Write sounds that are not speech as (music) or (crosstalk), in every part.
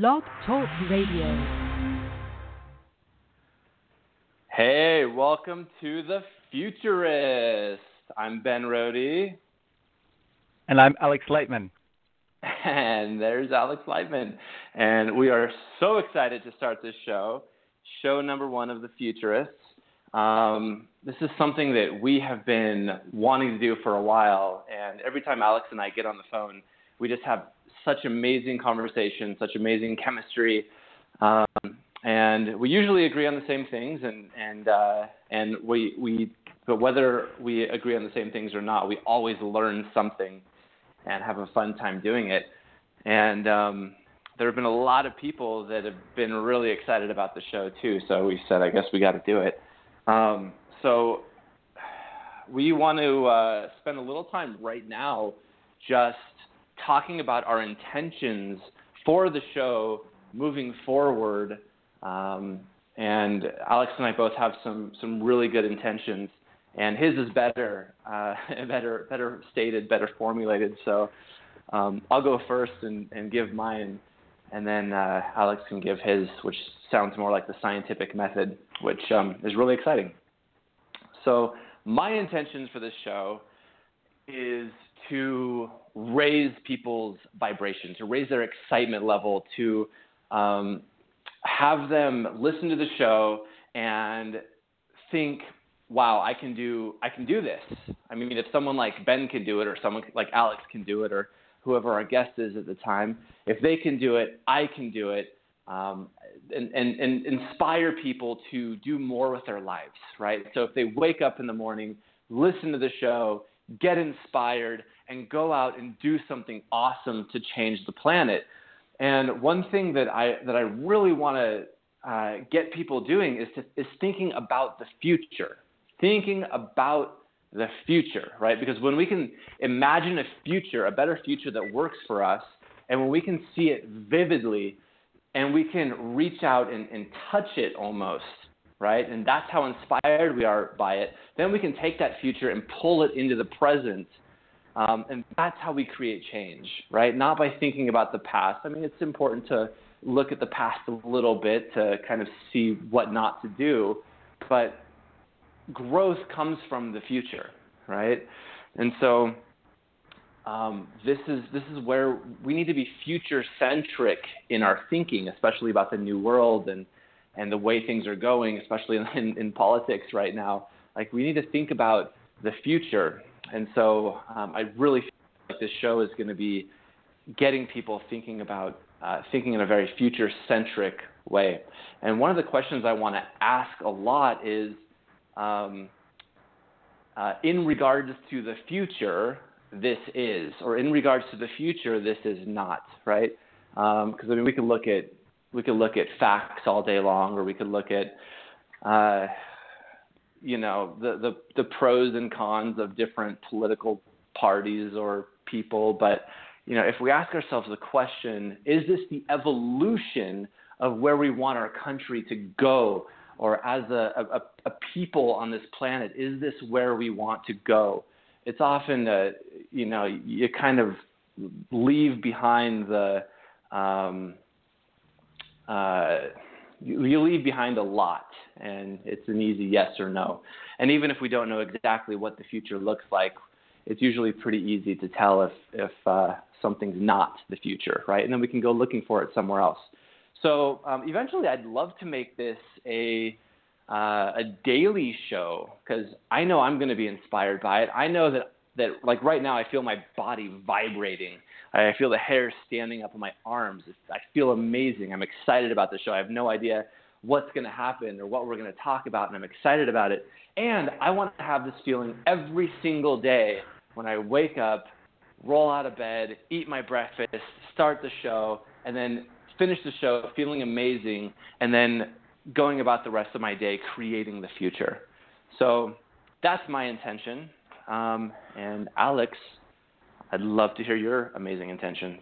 Blog Talk Radio. Hey, welcome to The Futurist. I'm Ben Rohde. And I'm Alex Lightman. And there's Alex Lightman. And we are so excited to start this show, show number one of The Futurists. Um, this is something that we have been wanting to do for a while. And every time Alex and I get on the phone, we just have such amazing conversations, such amazing chemistry. Um, and we usually agree on the same things and and uh, and we we but whether we agree on the same things or not, we always learn something and have a fun time doing it. And um, there have been a lot of people that have been really excited about the show too. So we said, I guess we got to do it. Um, so we want to uh, spend a little time right now just talking about our intentions for the show moving forward. Um, and Alex and I both have some some really good intentions, and his is better, uh, (laughs) better better stated, better formulated. So um, I'll go first and, and give mine, and then uh, Alex can give his, which sounds more like the scientific method, which um, is really exciting. So my intentions for this show is to raise people's vibration, to raise their excitement level, to um, have them listen to the show and think, "Wow, I can do I can do this." I mean, if someone like Ben can do it, or someone like Alex can do it, or whoever our guest is at the time, if they can do it, I can do it. Um, and, and, and inspire people to do more with their lives, right? So if they wake up in the morning, listen to the show, get inspired, and go out and do something awesome to change the planet. And one thing that I that I really want to uh, get people doing is to, is thinking about the future, thinking about the future, right? Because when we can imagine a future, a better future that works for us, and when we can see it vividly, and we can reach out and, and touch it almost, right? And that's how inspired we are by it. Then we can take that future and pull it into the present um, and that's how we create change, right? Not by thinking about the past. I mean, it's important to look at the past a little bit to kind of see what not to do, but growth comes from the future, right? And so um, this is this is where we need to be future centric in our thinking, especially about the new world and and the way things are going, especially (laughs) in, in politics right now. Like we need to think about the future and so um, I really feel like this show is going to be getting people thinking about uh, thinking in a very future centric way. And one of the questions I want to ask a lot is um, uh, in regards to the future, this is, or in regards to the future, this is not, right? Because um, I mean, we could look at we could look at facts all day long, or we could look at uh, you know the, the the pros and cons of different political parties or people but you know if we ask ourselves the question is this the evolution of where we want our country to go? Or as a, a, a people on this planet is this where we want to go? It's often uh, you know you kind of leave behind the um, uh, you leave behind a lot, and it's an easy yes or no. And even if we don't know exactly what the future looks like, it's usually pretty easy to tell if if uh, something's not the future, right? And then we can go looking for it somewhere else. So um, eventually, I'd love to make this a uh, a daily show because I know I'm going to be inspired by it. I know that that like right now, I feel my body vibrating I feel the hair standing up on my arms. I feel amazing. I'm excited about the show. I have no idea what's going to happen or what we're going to talk about, and I'm excited about it. And I want to have this feeling every single day when I wake up, roll out of bed, eat my breakfast, start the show, and then finish the show feeling amazing, and then going about the rest of my day creating the future. So that's my intention. Um, and Alex I'd love to hear your amazing intentions.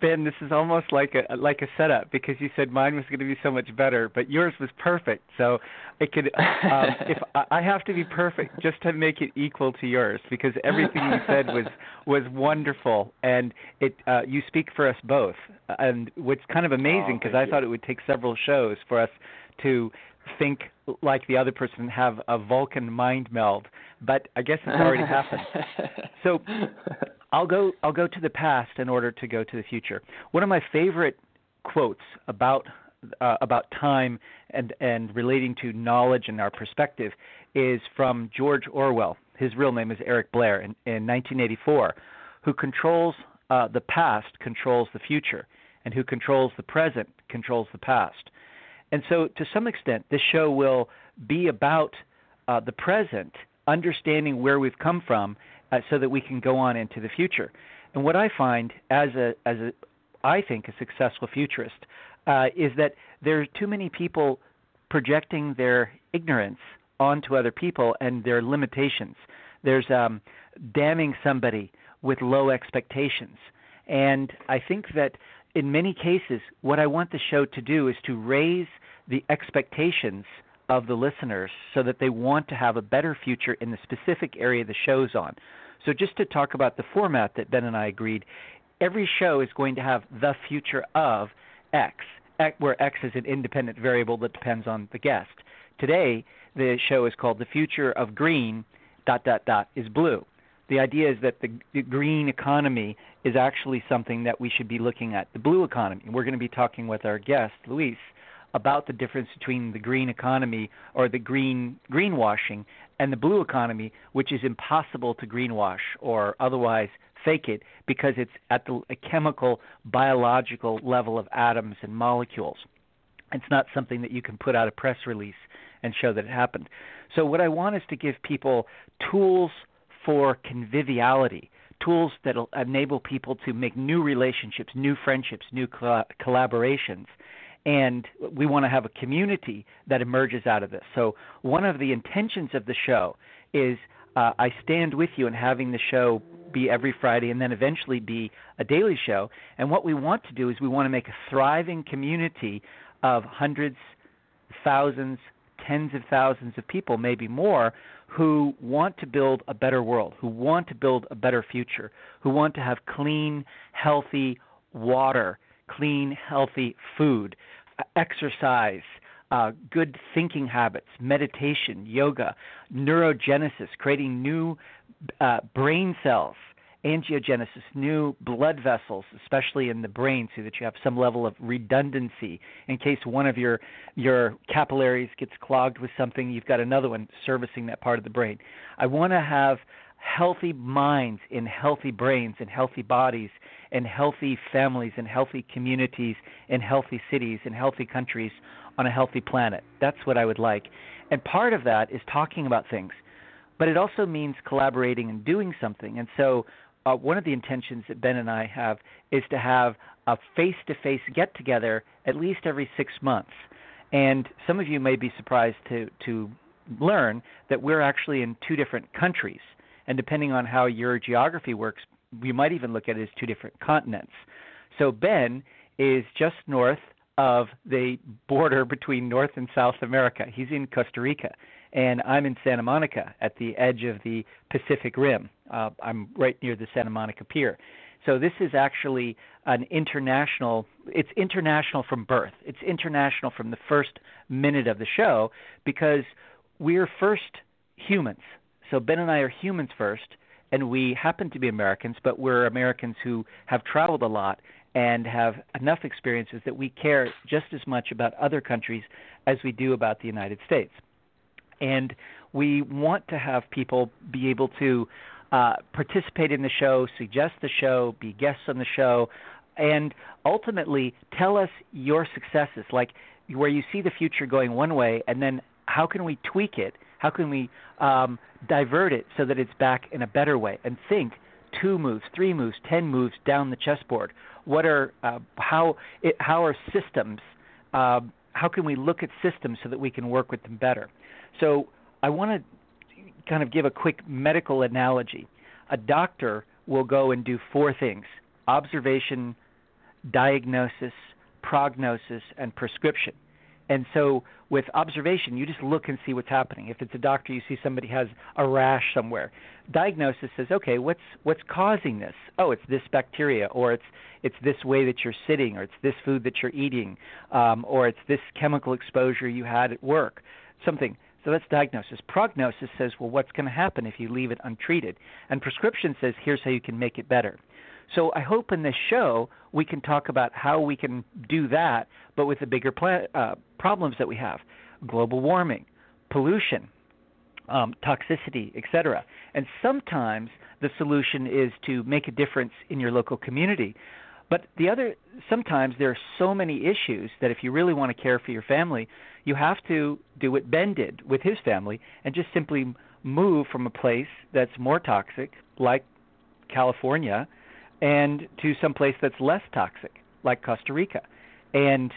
Ben, this is almost like a like a setup because you said mine was going to be so much better, but yours was perfect. So it could um, (laughs) if I have to be perfect just to make it equal to yours because everything you said was was wonderful and it uh, you speak for us both. And what's kind of amazing because oh, I you. thought it would take several shows for us to think like the other person have a Vulcan mind meld, but I guess it's already happened. (laughs) So I'll go I'll go to the past in order to go to the future. One of my favorite quotes about uh, about time and and relating to knowledge and our perspective is from George Orwell. His real name is Eric Blair in, in 1984, who controls uh, the past controls the future, and who controls the present controls the past. And so, to some extent, this show will be about uh, the present, understanding where we've come from, uh, so that we can go on into the future. And what I find as a as a I think a successful futurist uh, is that there are too many people projecting their ignorance onto other people and their limitations. There's um, damning somebody with low expectations, and I think that in many cases, what I want the show to do is to raise the expectations of the listeners so that they want to have a better future in the specific area the show's on. So, just to talk about the format that Ben and I agreed, every show is going to have the future of X, where X is an independent variable that depends on the guest. Today, the show is called The Future of Green, dot, dot, dot, is blue. The idea is that the, the green economy is actually something that we should be looking at, the blue economy. We're going to be talking with our guest, Luis, about the difference between the green economy or the green greenwashing and the blue economy, which is impossible to greenwash or otherwise fake it because it's at the chemical biological level of atoms and molecules. It's not something that you can put out a press release and show that it happened. So what I want is to give people tools for conviviality, tools that enable people to make new relationships, new friendships, new collaborations and we want to have a community that emerges out of this. So one of the intentions of the show is uh, I stand with you in having the show be every Friday and then eventually be a daily show. And what we want to do is we want to make a thriving community of hundreds, thousands, tens of thousands of people, maybe more, who want to build a better world, who want to build a better future, who want to have clean, healthy water clean, healthy food, exercise, uh, good thinking habits, meditation, yoga, neurogenesis, creating new uh, brain cells, angiogenesis, new blood vessels, especially in the brain, so that you have some level of redundancy in case one of your your capillaries gets clogged with something. You've got another one servicing that part of the brain. I want to have healthy minds in healthy brains and healthy bodies and healthy families and healthy communities and healthy cities and healthy countries on a healthy planet. That's what I would like. And part of that is talking about things. But it also means collaborating and doing something. And so uh, one of the intentions that Ben and I have is to have a face to face get together at least every six months. And some of you may be surprised to, to learn that we're actually in two different countries and depending on how your geography works, you might even look at it as two different continents. So Ben is just north of the border between North and South America. He's in Costa Rica, and I'm in Santa Monica at the edge of the Pacific Rim. Uh, I'm right near the Santa Monica Pier. So this is actually an international. It's international from birth. It's international from the first minute of the show because we're first humans. So Ben and I are humans first, and we happen to be Americans, but we're Americans who have traveled a lot and have enough experiences that we care just as much about other countries as we do about the United States. And we want to have people be able to uh, participate in the show, suggest the show, be guests on the show, and ultimately tell us your successes, like where you see the future going one way, and then how can we tweak it how can we um, divert it so that it's back in a better way? And think two moves, three moves, ten moves down the chessboard. What are uh, how it, how are systems? Uh, how can we look at systems so that we can work with them better? So I want to kind of give a quick medical analogy. A doctor will go and do four things: observation, diagnosis, prognosis, and prescription. And so with observation, you just look and see what's happening. If it's a doctor, you see somebody has a rash somewhere. Diagnosis says, okay, what's what's causing this? Oh, it's this bacteria, or it's it's this way that you're sitting, or it's this food that you're eating, um, or it's this chemical exposure you had at work, something. So that's diagnosis. Prognosis says, well, what's going to happen if you leave it untreated? And prescription says, here's how you can make it better. So I hope in this show we can talk about how we can do that, but with the bigger pla- uh, problems that we have: global warming, pollution, um, toxicity, etc. And sometimes the solution is to make a difference in your local community. But the other, sometimes there are so many issues that if you really want to care for your family, you have to do what Ben did with his family and just simply move from a place that's more toxic, like California, and to some place that's less toxic, like Costa Rica. And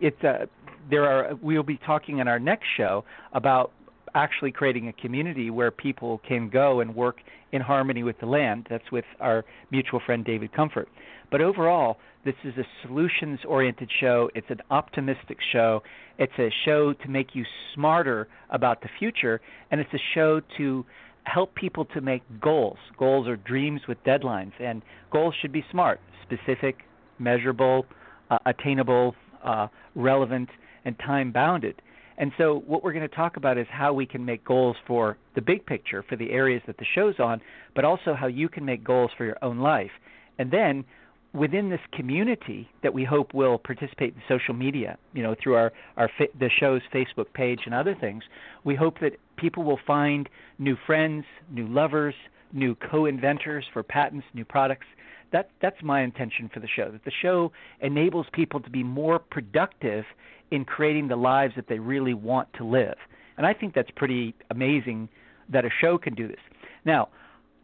it's a, there are we'll be talking in our next show about actually creating a community where people can go and work in harmony with the land. That's with our mutual friend David Comfort. But overall, this is a solutions oriented show. It's an optimistic show. It's a show to make you smarter about the future, and it's a show to help people to make goals. Goals are dreams with deadlines, and goals should be smart, specific, measurable, uh, attainable, uh, relevant, and time bounded. And so, what we're going to talk about is how we can make goals for the big picture, for the areas that the show's on, but also how you can make goals for your own life. And then, within this community that we hope will participate in social media, you know, through our, our the show's Facebook page and other things, we hope that people will find new friends, new lovers, new co-inventors for patents, new products. That that's my intention for the show. That the show enables people to be more productive in creating the lives that they really want to live. And I think that's pretty amazing that a show can do this. Now,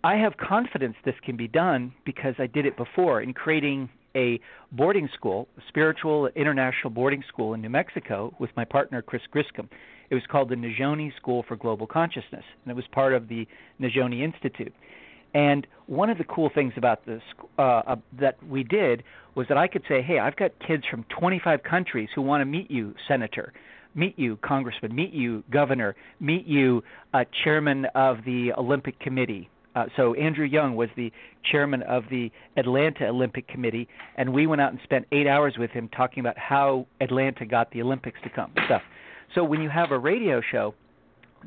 I have confidence this can be done because I did it before in creating a boarding school, a spiritual international boarding school in New Mexico with my partner Chris Griscom. It was called the Nizhoni School for Global Consciousness, and it was part of the Nizhoni Institute. And one of the cool things about this uh, uh, that we did was that I could say, "Hey, I've got kids from 25 countries who want to meet you, Senator." meet you, Congressman, meet you, Governor, meet you, uh, Chairman of the Olympic Committee, uh, so Andrew Young was the chairman of the Atlanta Olympic Committee, and we went out and spent eight hours with him talking about how Atlanta got the Olympics to come stuff. When you have a radio show,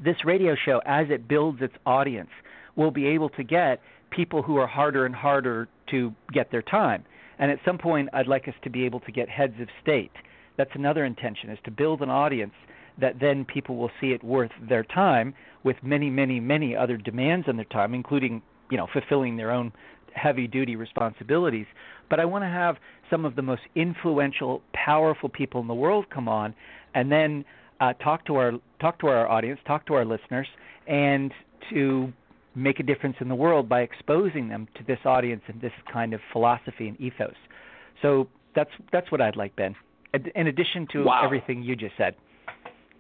this radio show, as it builds its audience, will be able to get people who are harder and harder to get their time. And at some point, I'd like us to be able to get heads of state. That's another intention, is to build an audience that then people will see it worth their time with many, many, many other demands on their time, including, you know, fulfilling their own heavy duty responsibilities. But I want to have some of the most influential, powerful people in the world come on and then uh, talk to our talk to our audience, talk to our listeners, and to make a difference in the world by exposing them to this audience and this kind of philosophy and ethos. So that's that's what I'd like, Ben. In addition to wow. everything you just said.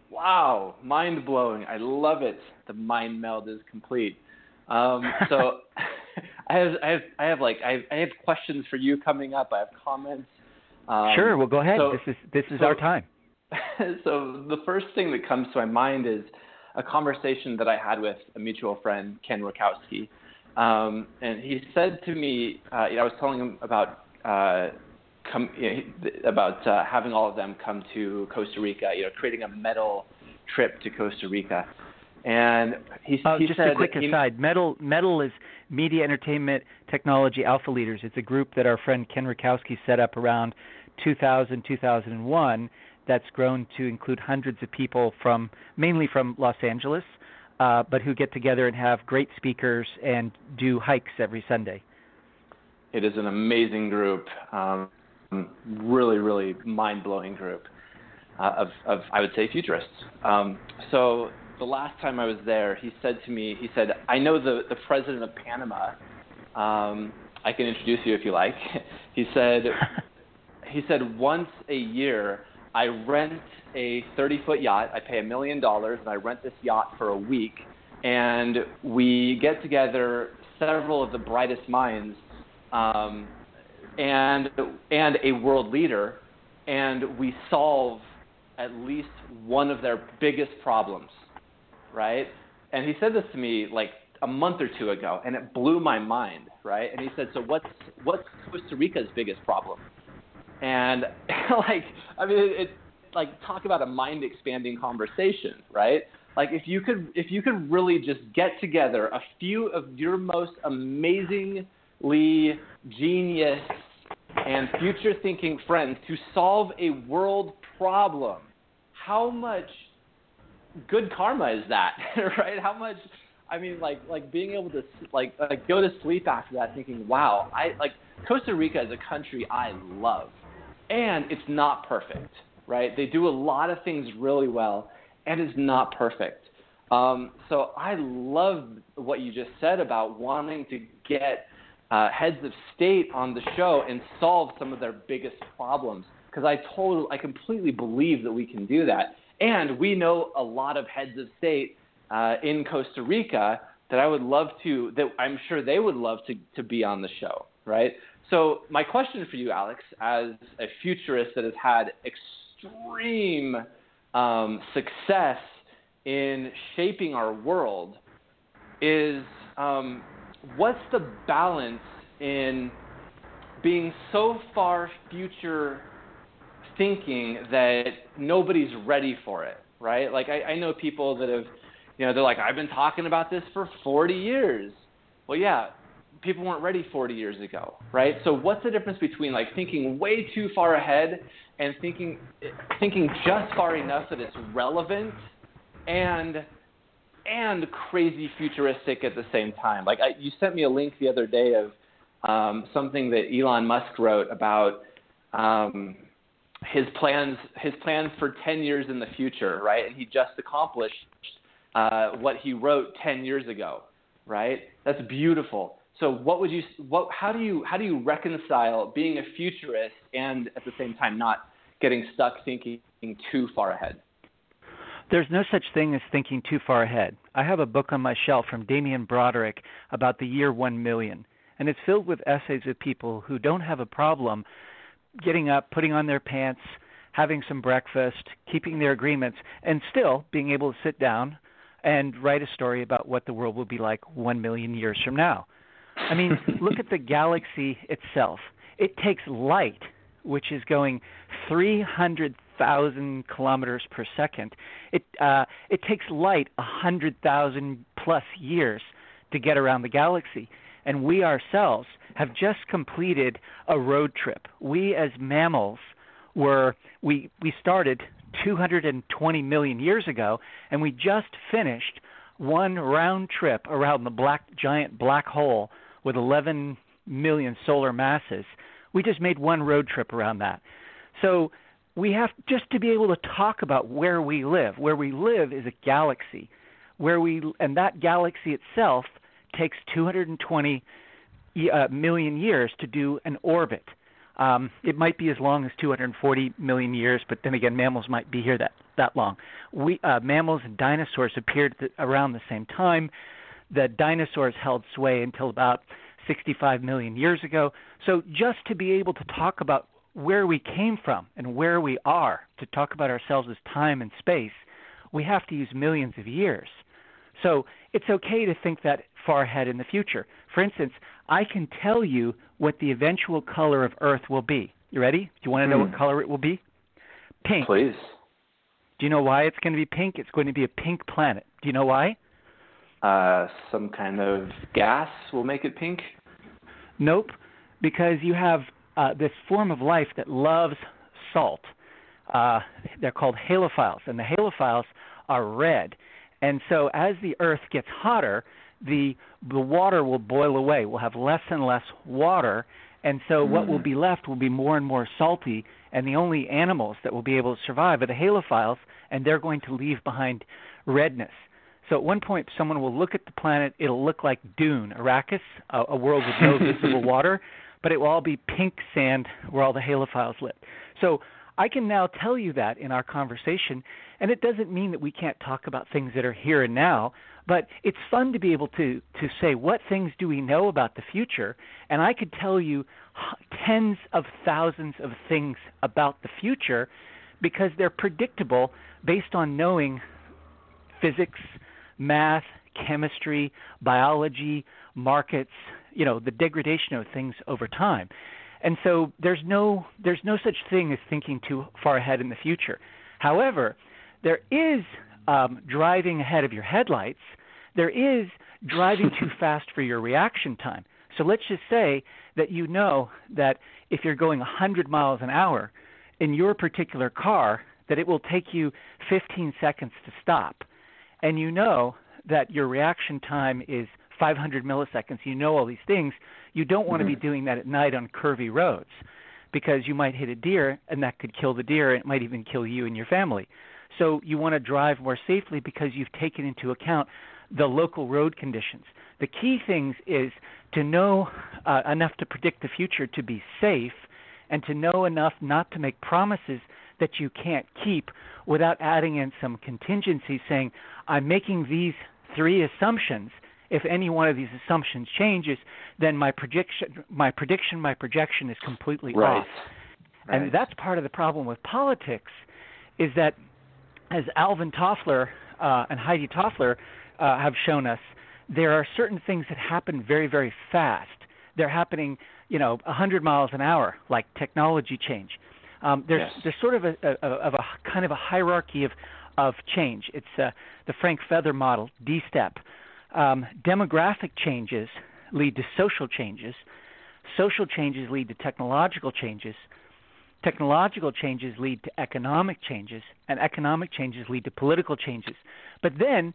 Wow, mind blowing. I love it. The mind meld is complete. Um, so (laughs) (laughs) I have I have I have like I have, I have questions for you coming up. I have comments. Um, sure, well go ahead. So, this is this is so, our time. (laughs) so the first thing that comes to my mind is a conversation that I had with a mutual friend, Ken Rutkowski. Um, and he said to me, uh, you know, I was telling him about uh, come you know, about uh, having all of them come to Costa Rica, you know, creating a metal trip to Costa Rica. And he, uh, he just said a quick aside. Metal Metal is Media Entertainment Technology Alpha Leaders. It's a group that our friend Ken Rutkowski set up around 2000 2001 that's grown to include hundreds of people from mainly from Los Angeles, uh, but who get together and have great speakers and do hikes every Sunday. It is an amazing group. Um, really, really mind blowing group uh, of, of, I would say, futurists. Um, so the last time I was there, he said to me, he said, I know the, the president of Panama. Um, I can introduce you if you like. (laughs) he said, (laughs) he said once a year I rent a 30 foot yacht. I pay a million dollars and I rent this yacht for a week. And we get together several of the brightest minds um, and and a world leader, and we solve at least one of their biggest problems, right? And he said this to me like a month or two ago, and it blew my mind, right? And he said, "So what's what's Costa Rica's biggest problem?" And (laughs) like, I mean, it, it like talk about a mind expanding conversation, right? Like if you could if you could really just get together a few of your most amazingly genius and future thinking friends to solve a world problem, how much good karma is that, (laughs) right? How much I mean, like like being able to like like go to sleep after that, thinking, wow, I like Costa Rica is a country I love, and it's not perfect, right? They do a lot of things really well, and it's not perfect. Um, so I love what you just said about wanting to get uh, heads of state on the show and solve some of their biggest problems because I totally, I completely believe that we can do that. And we know a lot of heads of state uh, in Costa Rica that I would love to, that I'm sure they would love to, to be on the show, right? So, my question for you, Alex, as a futurist that has had extreme um, success in shaping our world, is um, what's the balance in being so far future thinking that nobody's ready for it, right? Like, I, I know people that have you know, they're like, I've been talking about this for 40 years. Well, yeah, people weren't ready 40 years ago, right? So what's the difference between like thinking way too far ahead and thinking thinking just far enough that it's relevant and and crazy futuristic at the same time? Like I, you sent me a link the other day of um, something that Elon Musk wrote about um, his plans his plans for 10 years in the future, right? And he just accomplished uh, what he wrote 10 years ago, right? That's beautiful. So what would you what how do you how do you reconcile being a futurist and at the same time not getting stuck thinking too far ahead? There's no such thing as thinking too far ahead. I have a book on my shelf from Damien Broderick about the year 1 million, and it's filled with essays of people who don't have a problem getting up, putting on their pants, having some breakfast, keeping their agreements, and still being able to sit down and write a story about what the world will be like 1 million years from now. I mean, (laughs) look at the galaxy itself. It takes light, which is going 300,000 kilometers per second. It uh, it takes light 100,000 plus years to get around the galaxy. And we ourselves have just completed a road trip. We as mammals were we we started 220 million years ago, and we just finished one round trip around the black giant black hole with 11 million solar masses. We just made one road trip around that. So we have just to be able to talk about where we live. Where we live is a galaxy, where we and that galaxy itself takes 220 uh, million years to do an orbit. Um, it might be as long as 240 million years, but then again, mammals might be here that that long. We uh, mammals and dinosaurs appeared th- around the same time. The dinosaurs held sway until about 65 million years ago. So just to be able to talk about where we came from and where we are, to talk about ourselves as time and space, we have to use millions of years. So it's okay to think that far ahead in the future. For instance, I can tell you what the eventual color of Earth will be. You ready? Do you want to know mm. what color it will be? Pink. Please. Do you know why it's going to be pink? It's going to be a pink planet. Do you know why? Uh, some kind of gas will make it pink. Nope, because you have uh, this form of life that loves salt. Uh, they're called halophiles, and the halophiles are red. And so as the Earth gets hotter, the the water will boil away. We'll have less and less water, and so what will mm. be left will be more and more salty. And the only animals that will be able to survive are the halophiles, and they're going to leave behind redness. So at one point, someone will look at the planet. It'll look like Dune, Arrakis, a, a world with no (laughs) visible water, but it will all be pink sand where all the halophiles live. So I can now tell you that in our conversation, and it doesn't mean that we can't talk about things that are here and now, but it's fun to be able to to say what things do we know about the future, and I could tell you tens of thousands of things about the future because they're predictable based on knowing physics, math, chemistry, biology, markets, you know, the degradation of things over time. And so there's no there's no such thing as thinking too far ahead in the future. However, there is um, driving ahead of your headlights. There is driving too (laughs) fast for your reaction time. So let's just say that you know that if you're going 100 miles an hour in your particular car, that it will take you 15 seconds to stop. And you know that your reaction time is 500 milliseconds. You know all these things. You don't want to be mm-hmm. doing that at night on curvy roads because you might hit a deer and that could kill the deer. and It might even kill you and your family. So you want to drive more safely because you've taken into account the local road conditions. The key things is to know uh, enough to predict the future to be safe and to know enough not to make promises that you can't keep without adding in some contingency saying, I'm making these three assumptions. If any one of these assumptions changes, then my prediction, my prediction, my projection is completely right. off. Right. And that's part of the problem with politics, is that as Alvin Toffler uh, and Heidi Toffler uh, have shown us, there are certain things that happen very, very fast. They're happening, you know, 100 miles an hour, like technology change. Um, there's yes. there's sort of a, a, of a kind of a hierarchy of of change. It's uh, the Frank Feather model, D step. Um, demographic changes lead to social changes. Social changes lead to technological changes. Technological changes lead to economic changes, and economic changes lead to political changes. But then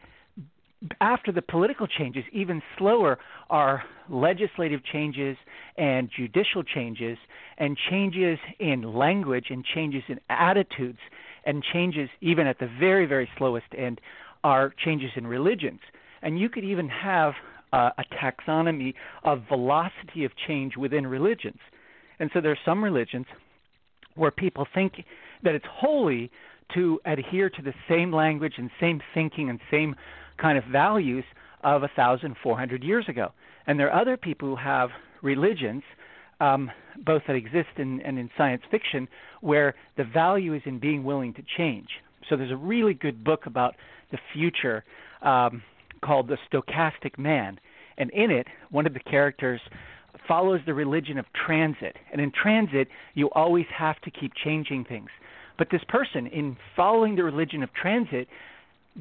after the political changes, even slower are legislative changes and judicial changes, and changes in language and changes in attitudes, and changes even at the very, very slowest end are changes in religions. And you could even have uh, a taxonomy of velocity of change within religions. And so there are some religions where people think that it's holy to adhere to the same language and same thinking and same kind of values of 1,400 years ago. And there are other people who have religions, um, both that exist in, and in science fiction, where the value is in being willing to change. So there's a really good book about the future um, called The Stochastic Man. And in it, one of the characters follows the religion of transit. And in transit, you always have to keep changing things. But this person, in following the religion of transit,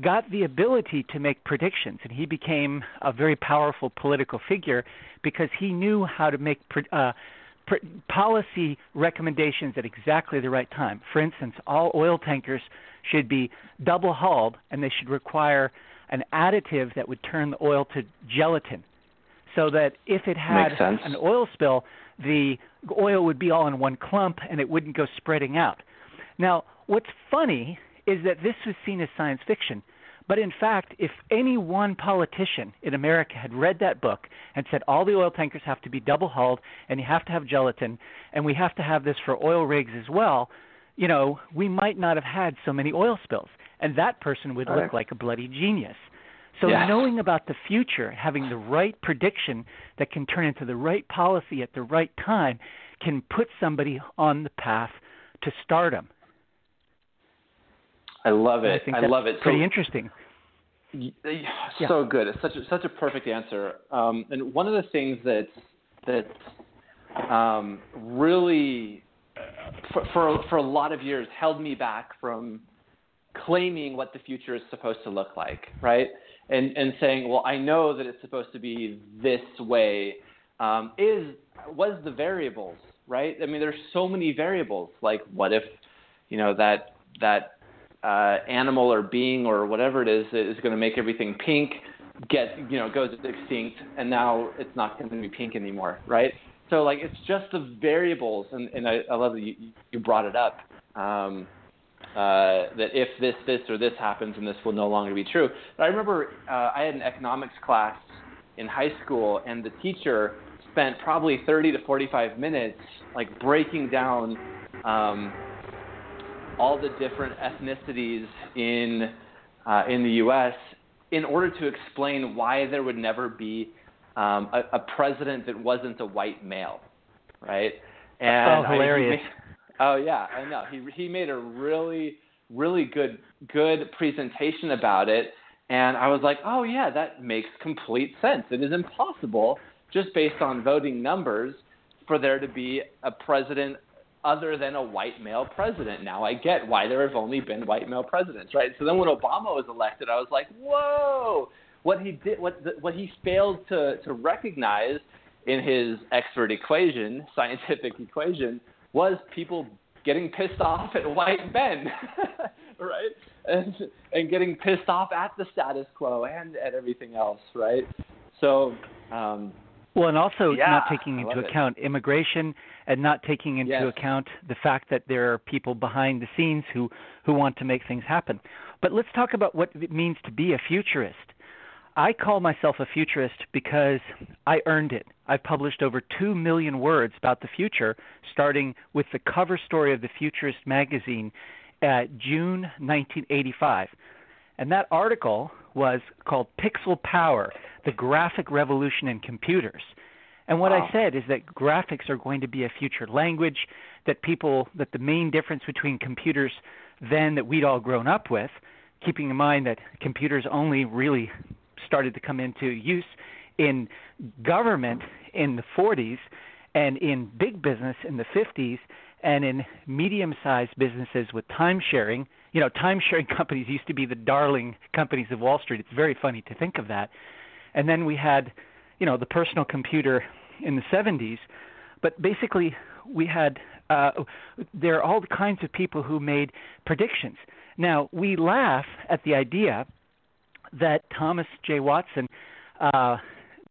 got the ability to make predictions, and he became a very powerful political figure because he knew how to make uh, policy recommendations at exactly the right time. For instance, all oil tankers should be double hulled, and they should require an additive that would turn the oil to gelatin, so that if it had an oil spill, the oil would be all in one clump and it wouldn't go spreading out. Now, what's funny is that this was seen as science fiction. But in fact, if any one politician in America had read that book and said all the oil tankers have to be double hulled and you have to have gelatin and we have to have this for oil rigs as well, you know, we might not have had so many oil spills. And that person would look like a bloody genius. So yeah. knowing about the future, having the right prediction that can turn into the right policy at the right time can put somebody on the path to stardom. I love it. I, I love it. Pretty so, interesting. So yeah. good. It's such a, such a perfect answer. Um, and one of the things that that um, really, for, for for a lot of years, held me back from claiming what the future is supposed to look like, right? And and saying, well, I know that it's supposed to be this way. Um, is was the variables, right? I mean, there's so many variables. Like, what if, you know, that that uh, animal or being or whatever it is that is going to make everything pink get you know goes extinct and now it's not going to be pink anymore right? So like it's just the variables and, and I, I love that you, you brought it up um, uh, that if this this or this happens and this will no longer be true. But i remember uh, i had an economics class in high school and the teacher spent probably 30 to 45 minutes like breaking down um, all the different ethnicities in uh, in the U.S. in order to explain why there would never be um, a, a president that wasn't a white male, right? And oh, hilarious! I, oh yeah, I know. He he made a really really good good presentation about it, and I was like, oh yeah, that makes complete sense. It is impossible just based on voting numbers for there to be a president other than a white male president. Now I get why there have only been white male presidents, right? So then when Obama was elected, I was like, whoa, what he did, what the, what he failed to to recognize in his expert equation, scientific equation, was people getting pissed off at white men, (laughs) right? And and getting pissed off at the status quo and at everything else, right? So. Um, well, and also yeah, not taking into account it. immigration and not taking into yes. account the fact that there are people behind the scenes who who want to make things happen. But let's talk about what it means to be a futurist. I call myself a futurist because I earned it. I've published over 2 million words about the future, starting with the cover story of the Futurist magazine at June 1985. And that article was called Pixel Power The Graphic Revolution in Computers. And what wow. I said is that graphics are going to be a future language, that people, that the main difference between computers then that we'd all grown up with, keeping in mind that computers only really started to come into use in government in the 40s and in big business in the 50s and in medium-sized businesses with time sharing. You know, time sharing (laughs) companies used to be the darling companies of Wall Street. It's very funny to think of that. And then we had, you know, the personal computer in the 70s, but basically we had uh, there are all kinds of people who made predictions. Now we laugh at the idea that Thomas J. Watson uh,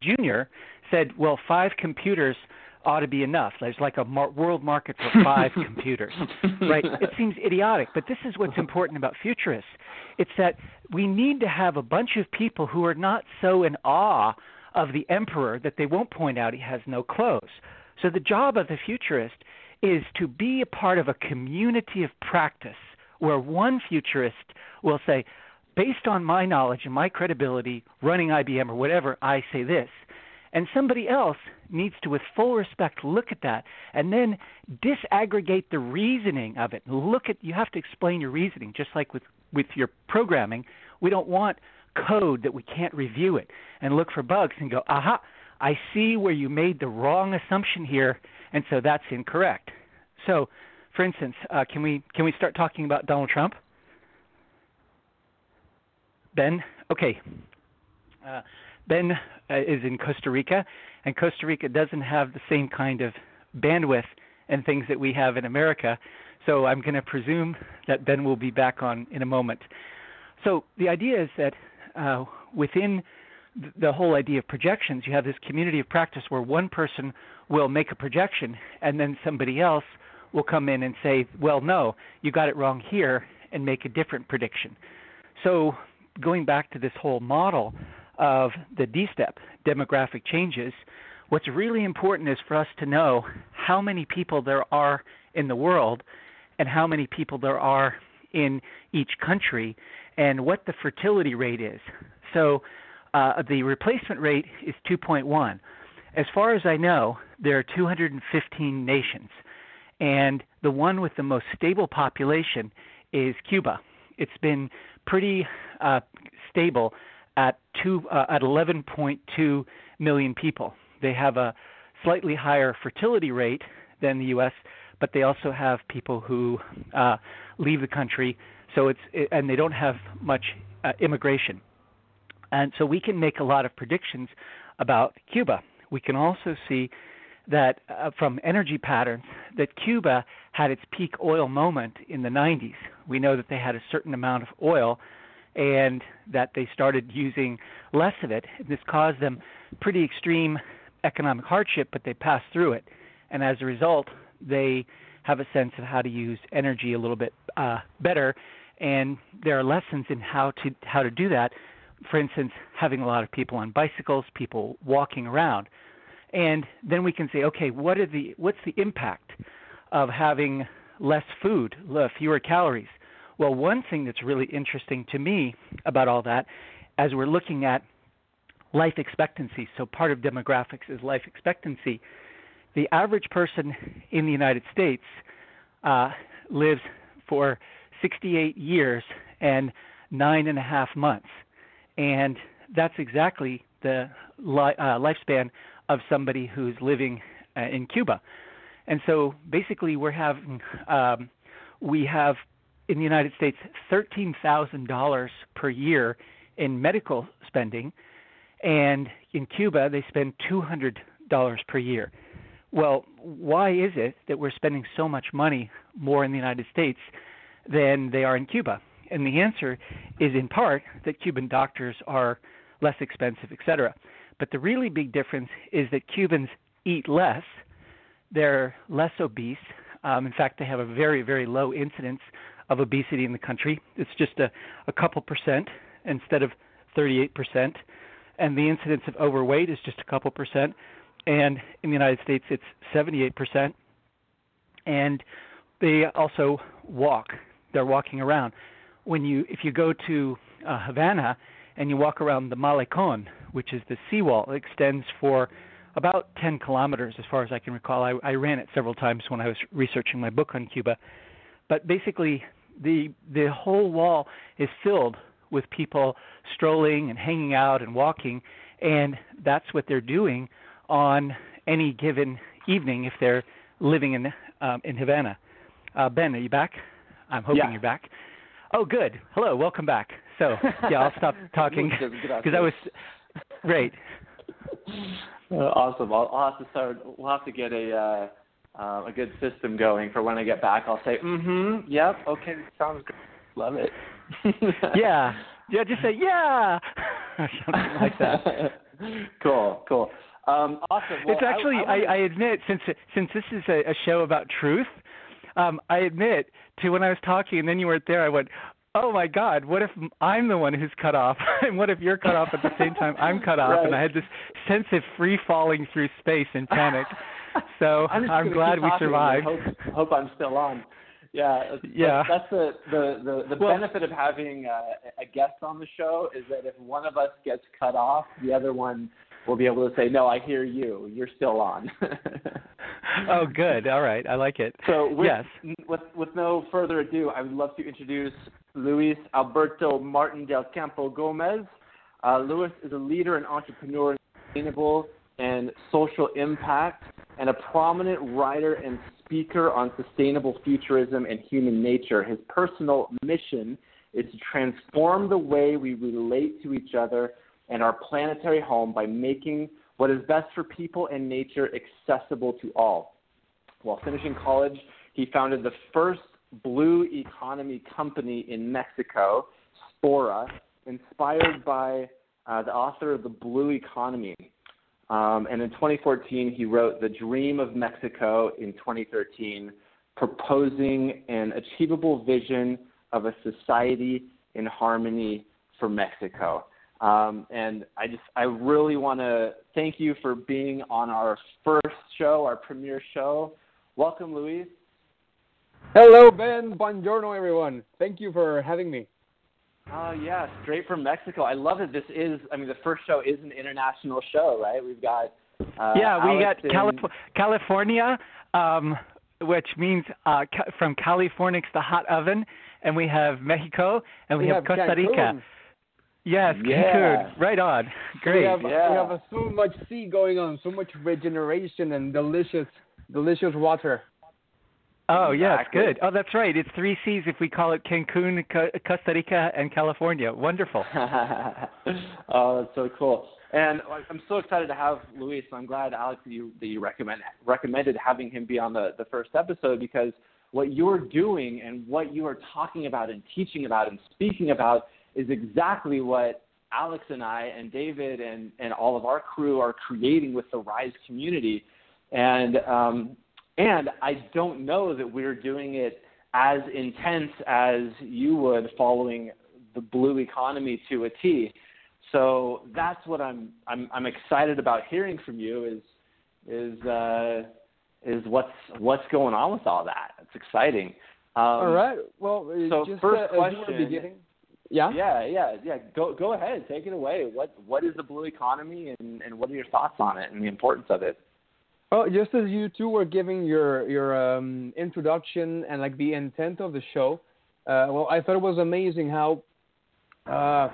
Jr. said, well, five computers ought to be enough. There's like a mar- world market for five (laughs) computers, right? It seems idiotic, but this is what's important about futurists. It's that we need to have a bunch of people who are not so in awe of the emperor that they won't point out he has no clothes. So the job of the futurist is to be a part of a community of practice where one futurist will say, based on my knowledge and my credibility running IBM or whatever, I say this. And somebody else needs to, with full respect, look at that and then disaggregate the reasoning of it. Look at you have to explain your reasoning, just like with with your programming. We don't want code that we can't review it and look for bugs and go, aha, I see where you made the wrong assumption here, and so that's incorrect. So, for instance, uh, can we can we start talking about Donald Trump? Ben, okay. Uh, ben uh, is in Costa Rica, and Costa Rica doesn't have the same kind of bandwidth and things that we have in America. So I'm going to presume that Ben will be back on in a moment. So the idea is that uh, within the whole idea of projections, you have this community of practice where one person will make a projection and then somebody else will come in and say, well, no, you got it wrong here, and make a different prediction. So going back to this whole model of the D step demographic changes, what's really important is for us to know how many people there are in the world and how many people there are in each country and what the fertility rate is. So uh, the replacement rate is 2.1. As far as I know, there are 215 nations, and the one with the most stable population is Cuba. It's been pretty uh, stable at two uh, at 11.2 million people. They have a slightly higher fertility rate than the U.S., but they also have people who uh, leave the country. So it's and they don't have much uh, immigration, and so we can make a lot of predictions about Cuba. We can also see that uh, from energy patterns that Cuba had its peak oil moment in the 90s. We know that they had a certain amount of oil and that they started using less of it. This caused them pretty extreme economic hardship, but they passed through it. And as a result, they have a sense of how to use energy a little bit uh, better. And there are lessons in how to how to do that. For instance, having a lot of people on bicycles, people walking around and then we can say, okay, what are the what's the impact of having less food, fewer calories. Well, one thing that's really interesting to me about all that, as we're looking at life expectancy, so part of demographics is life expectancy. The average person in the United States uh, lives for 68 years and nine and a half months, and that's exactly the li- uh, lifespan of somebody who's living uh, in Cuba. And so basically, we're having um, we have in the United States thirteen thousand dollars per year in medical spending, and in Cuba they spend two hundred dollars per year. Well, why is it that we're spending so much money more in the United States than they are in Cuba? And the answer is in part that Cuban doctors are less expensive, etc. But the really big difference is that Cubans eat less, they're less obese. Um, in fact, they have a very, very low incidence of obesity in the country. It's just a, a couple percent instead of 38%. And the incidence of overweight is just a couple percent. And in the United States, it's 78%. And they also walk. They're walking around. When you, if you go to uh, Havana and you walk around the Malecon, which is the seawall, it extends for about 10 kilometers, as far as I can recall. I, I ran it several times when I was researching my book on Cuba. But basically, the the whole wall is filled with people strolling and hanging out and walking, and that's what they're doing on any given evening if they're living in um, in Havana. Uh, ben, are you back? I'm hoping yeah. you're back. Oh, good. Hello, welcome back. So, yeah, I'll stop (laughs) talking because I was great. Uh, (laughs) awesome. I'll, I'll, have to start. We'll have to get a uh, uh, a good system going for when I get back. I'll say, mm-hmm, yep, okay, sounds good. Love it. (laughs) yeah, yeah. Just say yeah, (laughs) or something like that. (laughs) cool, cool. Um, awesome. Well, it's actually, I, I, I, I, admit, since since this is a, a show about truth, um, I admit to when I was talking and then you weren't there, I went, oh my God, what if I'm the one who's cut off? and what if you're cut off at the same time I'm cut off? Right. And I had this sense of free falling through space in panic. (laughs) So I'm, I'm glad we survived. Hope, hope I'm still on. Yeah, yeah. That's the the the, the well, benefit of having uh, a guest on the show is that if one of us gets cut off, the other one will be able to say, "No, I hear you. You're still on." (laughs) oh, good. All right, I like it. So, with, yes. with with no further ado, I would love to introduce Luis Alberto Martin del Campo Gomez. Uh, Luis is a leader and entrepreneur in sustainable and social impact, and a prominent writer and speaker on sustainable futurism and human nature. His personal mission is to transform the way we relate to each other and our planetary home by making what is best for people and nature accessible to all. While finishing college, he founded the first blue economy company in Mexico, Sporah, inspired by uh, the author of The Blue Economy. Um, and in 2014, he wrote The Dream of Mexico in 2013, proposing an achievable vision of a society in harmony for Mexico. Um, and I just, I really want to thank you for being on our first show, our premiere show. Welcome, Luis. Hello, Ben. Buongiorno, everyone. Thank you for having me. Oh, yeah, straight from Mexico. I love it. This is, I mean, the first show is an international show, right? We've got. Uh, yeah, we Alex got Calif- California, um, which means uh, ca- from California's the hot oven, and we have Mexico, and we, we have, have Costa Rica. Cancun. Yeah. Yes, Cancun. Right on. Great. We have, Yeah. we have uh, so much sea going on, so much regeneration and delicious, delicious water. Oh yeah, it's good. Oh, that's right. It's three C's if we call it Cancun, Co- Costa Rica, and California. Wonderful. (laughs) oh, that's so cool. And I'm so excited to have Luis. I'm glad, Alex, that you, that you recommend, recommended having him be on the, the first episode because what you're doing and what you are talking about and teaching about and speaking about is exactly what Alex and I and David and, and all of our crew are creating with the Rise community. And um, and I don't know that we're doing it as intense as you would following the blue economy to a T. So that's what I'm I'm I'm excited about hearing from you is is uh, is what's what's going on with all that. It's exciting. Um, all right. Well, uh, so just first uh, question. As you were beginning, yeah. Yeah, yeah, yeah. Go go ahead, take it away. What what is the blue economy, and and what are your thoughts on it and the importance of it? Well, just as you two were giving your your um, introduction and like the intent of the show, uh, well, I thought it was amazing how uh,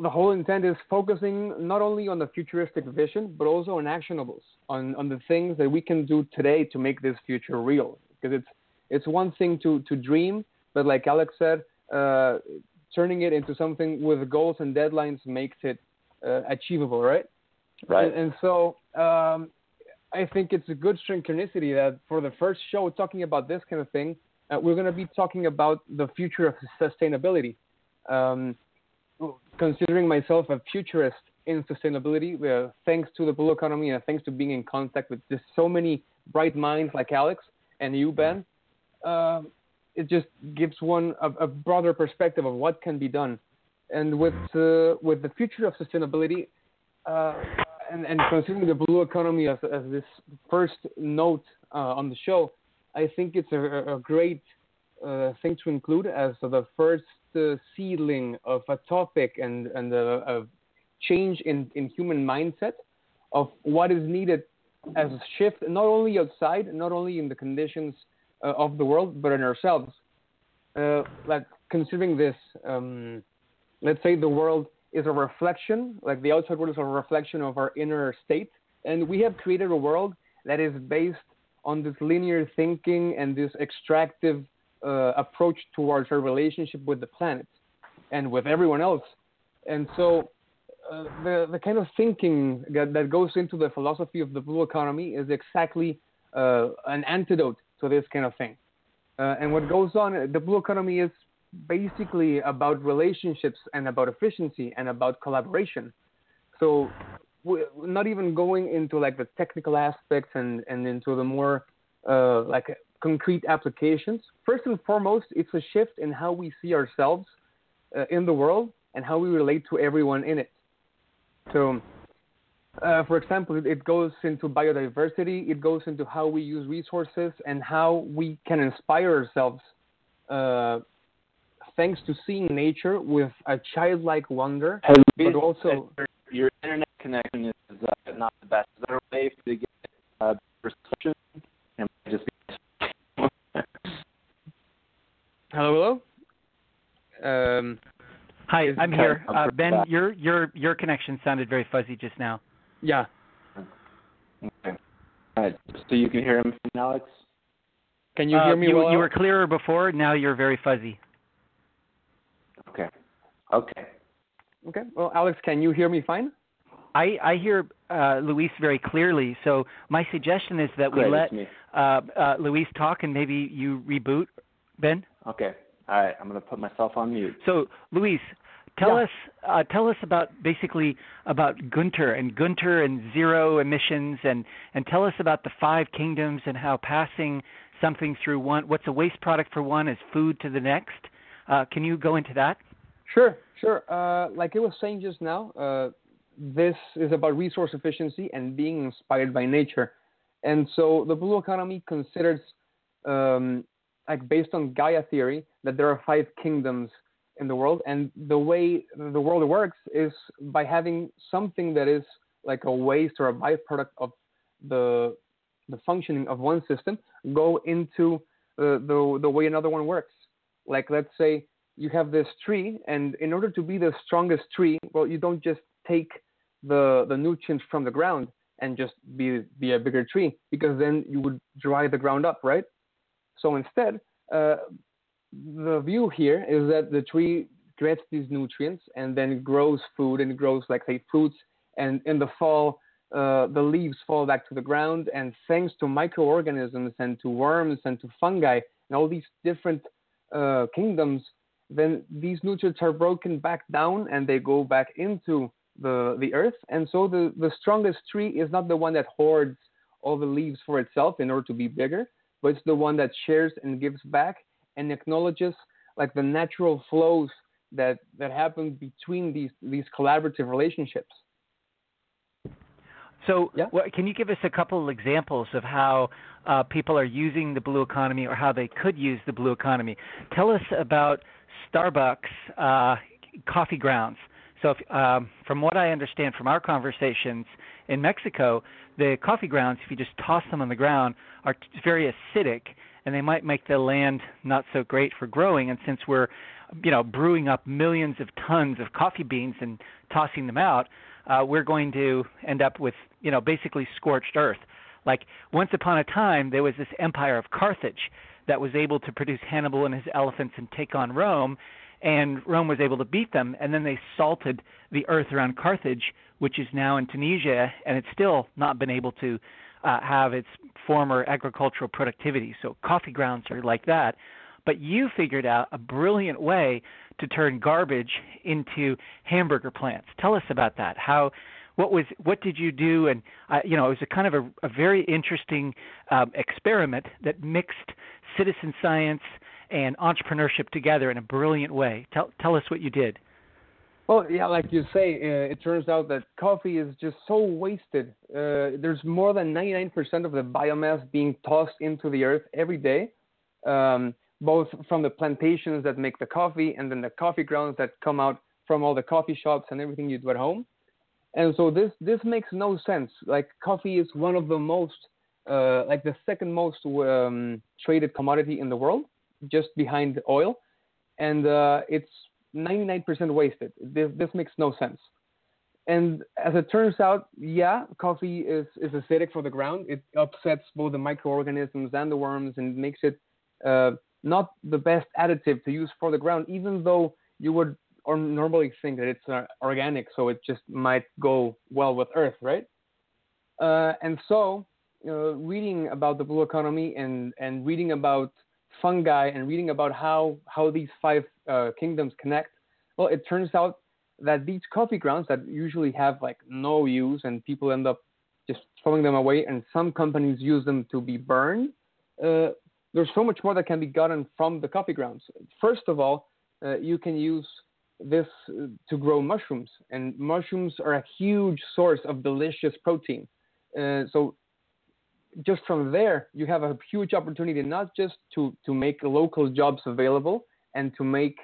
the whole intent is focusing not only on the futuristic vision but also on actionables, on on the things that we can do today to make this future real. Because it's it's one thing to to dream, but like Alex said, uh, turning it into something with goals and deadlines makes it uh, achievable, right? Right. And, and so um, I think it's a good synchronicity that for the first show talking about this kind of thing, uh, we're going to be talking about the future of sustainability. Um, considering myself a futurist in sustainability, uh, thanks to the blue economy and thanks to being in contact with just so many bright minds like Alex and you, Ben, uh, it just gives one a, a, broader perspective of what can be done. And with uh, with the future of sustainability, uh, and, and, considering the blue economy as, as this first note uh, on the show, I think it's a, a great uh, thing to include as the first uh, seedling of a topic and, and a, a, change in, in human mindset of what is needed as a shift, not only outside, not only in the conditions uh, of the world, but in ourselves. Uh, like considering this, um, let's say the world is a reflection, like the outside world is a reflection of our inner state, and we have created a world that is based on this linear thinking and this extractive uh, approach towards our relationship with the planet and with everyone else. And so, uh, the the kind of thinking that, that goes into the philosophy of the blue economy is exactly uh, an antidote to this kind of thing. Uh, and what goes on, the blue economy is basically about relationships and about efficiency and about collaboration. So, we're not even going into like the technical aspects and, and into the more uh, like concrete applications. First and foremost, it's a shift in how we see ourselves uh, in the world and how we relate to everyone in it. So, uh, for example, it goes into biodiversity, it goes into how we use resources and how we can inspire ourselves uh, thanks to seeing nature with a childlike wonder, hey, but also. Your internet connection is uh, not the best. Is there a way to get uh, reception? And just (laughs) Hello, hello. Um, Hi, I'm here. Uh, ben, back. your your your connection sounded very fuzzy just now. yeah. Okay. All right. So you can hear him, from Alex. Can you Uh, hear me you, well? you were clearer before. Now you're very fuzzy. Okay. Okay. Okay. Well, Alex, can you hear me fine? I I hear uh, Luis very clearly. So my suggestion is that we Great, let uh, uh, Luis talk and maybe you reboot, Ben. Okay. All right. I'm gonna put myself on mute. So Luis, tell Yeah. us uh, tell us about basically about Gunter and Gunter and zero emissions and and tell us about the five kingdoms and how passing something through one what's a waste product for one is food to the next. Uh, can you go into that? Sure, sure. Uh, like I was saying just now, uh, this is about resource efficiency and being inspired by nature. And so the blue economy considers, um, like based on Gaia theory, that there are five kingdoms in the world. And the way the world works is by having something that is like a waste or a byproduct of the the functioning of one system go into uh, the the way another one works. Like let's say you have this tree, and in order to be the strongest tree, well, you don't just take the the nutrients from the ground and just be be a bigger tree, because then you would dry the ground up, right? So instead, uh, the view here is that the tree gets these nutrients and then grows food and grows like say fruits, and in the fall. Uh, the leaves fall back to the ground, and thanks to microorganisms and to worms and to fungi and all these different uh, kingdoms, then these nutrients are broken back down and they go back into the, the earth. And so the, the strongest tree is not the one that hoards all the leaves for itself in order to be bigger, but it's the one that shares and gives back and acknowledges like the natural flows that, that happen between these, these collaborative relationships. So, Yeah. what, can you give us a couple of examples of how uh, people are using the blue economy or how they could use the blue economy? Tell us about Starbucks uh, coffee grounds. So, if, um, from what I understand from our conversations in Mexico, the coffee grounds, if you just toss them on the ground, are very acidic, and they might make the land not so great for growing. And since we're, you know, brewing up millions of tons of coffee beans and tossing them out, uh, we're going to end up with, you know, basically scorched earth. Like once upon a time, there was this empire of Carthage that was able to produce Hannibal and his elephants and take on Rome, and Rome was able to beat them. And then they salted the earth around Carthage, which is now in Tunisia, and it's still not been able to uh, have its former agricultural productivity. So coffee grounds are like that. But you figured out a brilliant way to turn garbage into hamburger plants. Tell us about that. How what was what did you do and uh, you know it was a kind of a, a very interesting um, experiment that mixed citizen science and entrepreneurship together in a brilliant way tell tell us what you did Well, yeah, like you say, uh, it turns out that coffee is just so wasted. Uh, there's more than 99% of the biomass being tossed into the earth every day, um, both from the plantations that make the coffee and then the coffee grounds that come out from all the coffee shops and everything you do at home. And so this this makes no sense. Like coffee is one of the most, uh, like the second most um, traded commodity in the world, just behind oil, and uh, it's 99% wasted. This, this makes no sense. And as it turns out, yeah, coffee is, is acidic for the ground. It upsets both the microorganisms and the worms and makes it uh, not the best additive to use for the ground, even though you would or normally think that it's uh, organic, so it just might go well with Earth, right? Uh, and so, uh, reading about the blue economy and, and reading about fungi and reading about how, how these five uh, kingdoms connect, well, it turns out that these coffee grounds that usually have like no use and people end up just throwing them away, and some companies use them to be burned. Uh, there's so much more that can be gotten from the coffee grounds. First of all, uh, you can use this to grow mushrooms, and mushrooms are a huge source of delicious protein. Uh, so just from there, you have a huge opportunity not just to, to make local jobs available and to make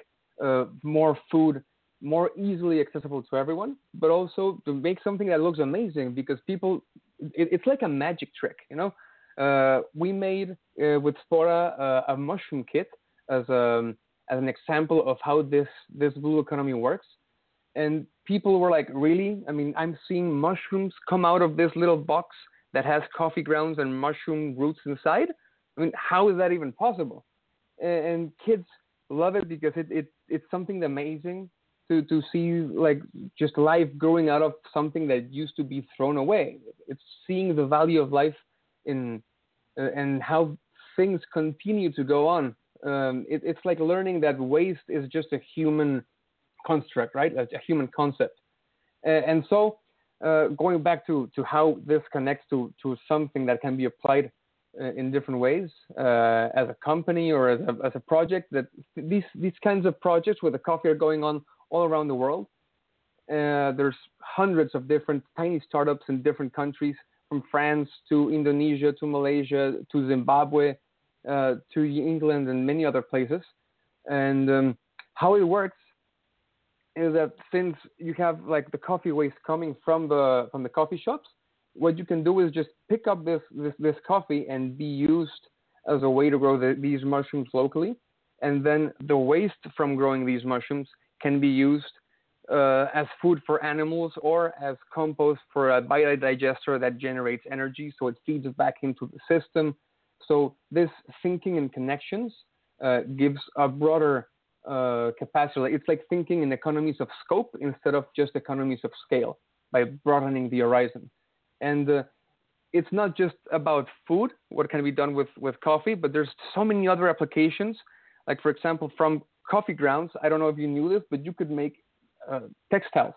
uh, more food more easily accessible to everyone, but also to make something that looks amazing because people, it, it's like a magic trick, you know. Uh, we made uh, with Sporah uh, a mushroom kit as a as an example of how this this blue economy works, and people were like, "Really? I mean, I'm seeing mushrooms come out of this little box that has coffee grounds and mushroom roots inside. I mean, how is that even possible?" And, and kids love it because it, it it's something amazing to to see like just life growing out of something that used to be thrown away. It's seeing the value of life in uh, and how things continue to go on. Um, it, it's like learning that waste is just a human construct, right? A, a human concept. Uh, and so, uh, going back to, to how this connects to, to something that can be applied uh, in different ways uh, as a company or as a, as a project, that these, these kinds of projects with the coffee are going on all around the world. Uh, there's hundreds of different tiny startups in different countries from France to Indonesia to Malaysia to Zimbabwe uh, to England and many other places. And um, how it works is that since you have like the coffee waste coming from the from the coffee shops, what you can do is just pick up this this, this coffee and be used as a way to grow the, these mushrooms locally, and then the waste from growing these mushrooms can be used uh, as food for animals or as compost for a biodigester that generates energy, so it feeds back into the system. So this thinking and connections uh, gives a broader uh, capacity. It's like thinking in economies of scope instead of just economies of scale by broadening the horizon. And uh, it's not just about food, what can be done with, with coffee, but there's so many other applications. Like, for example, from coffee grounds, I don't know if you knew this, but you could make uh, textiles.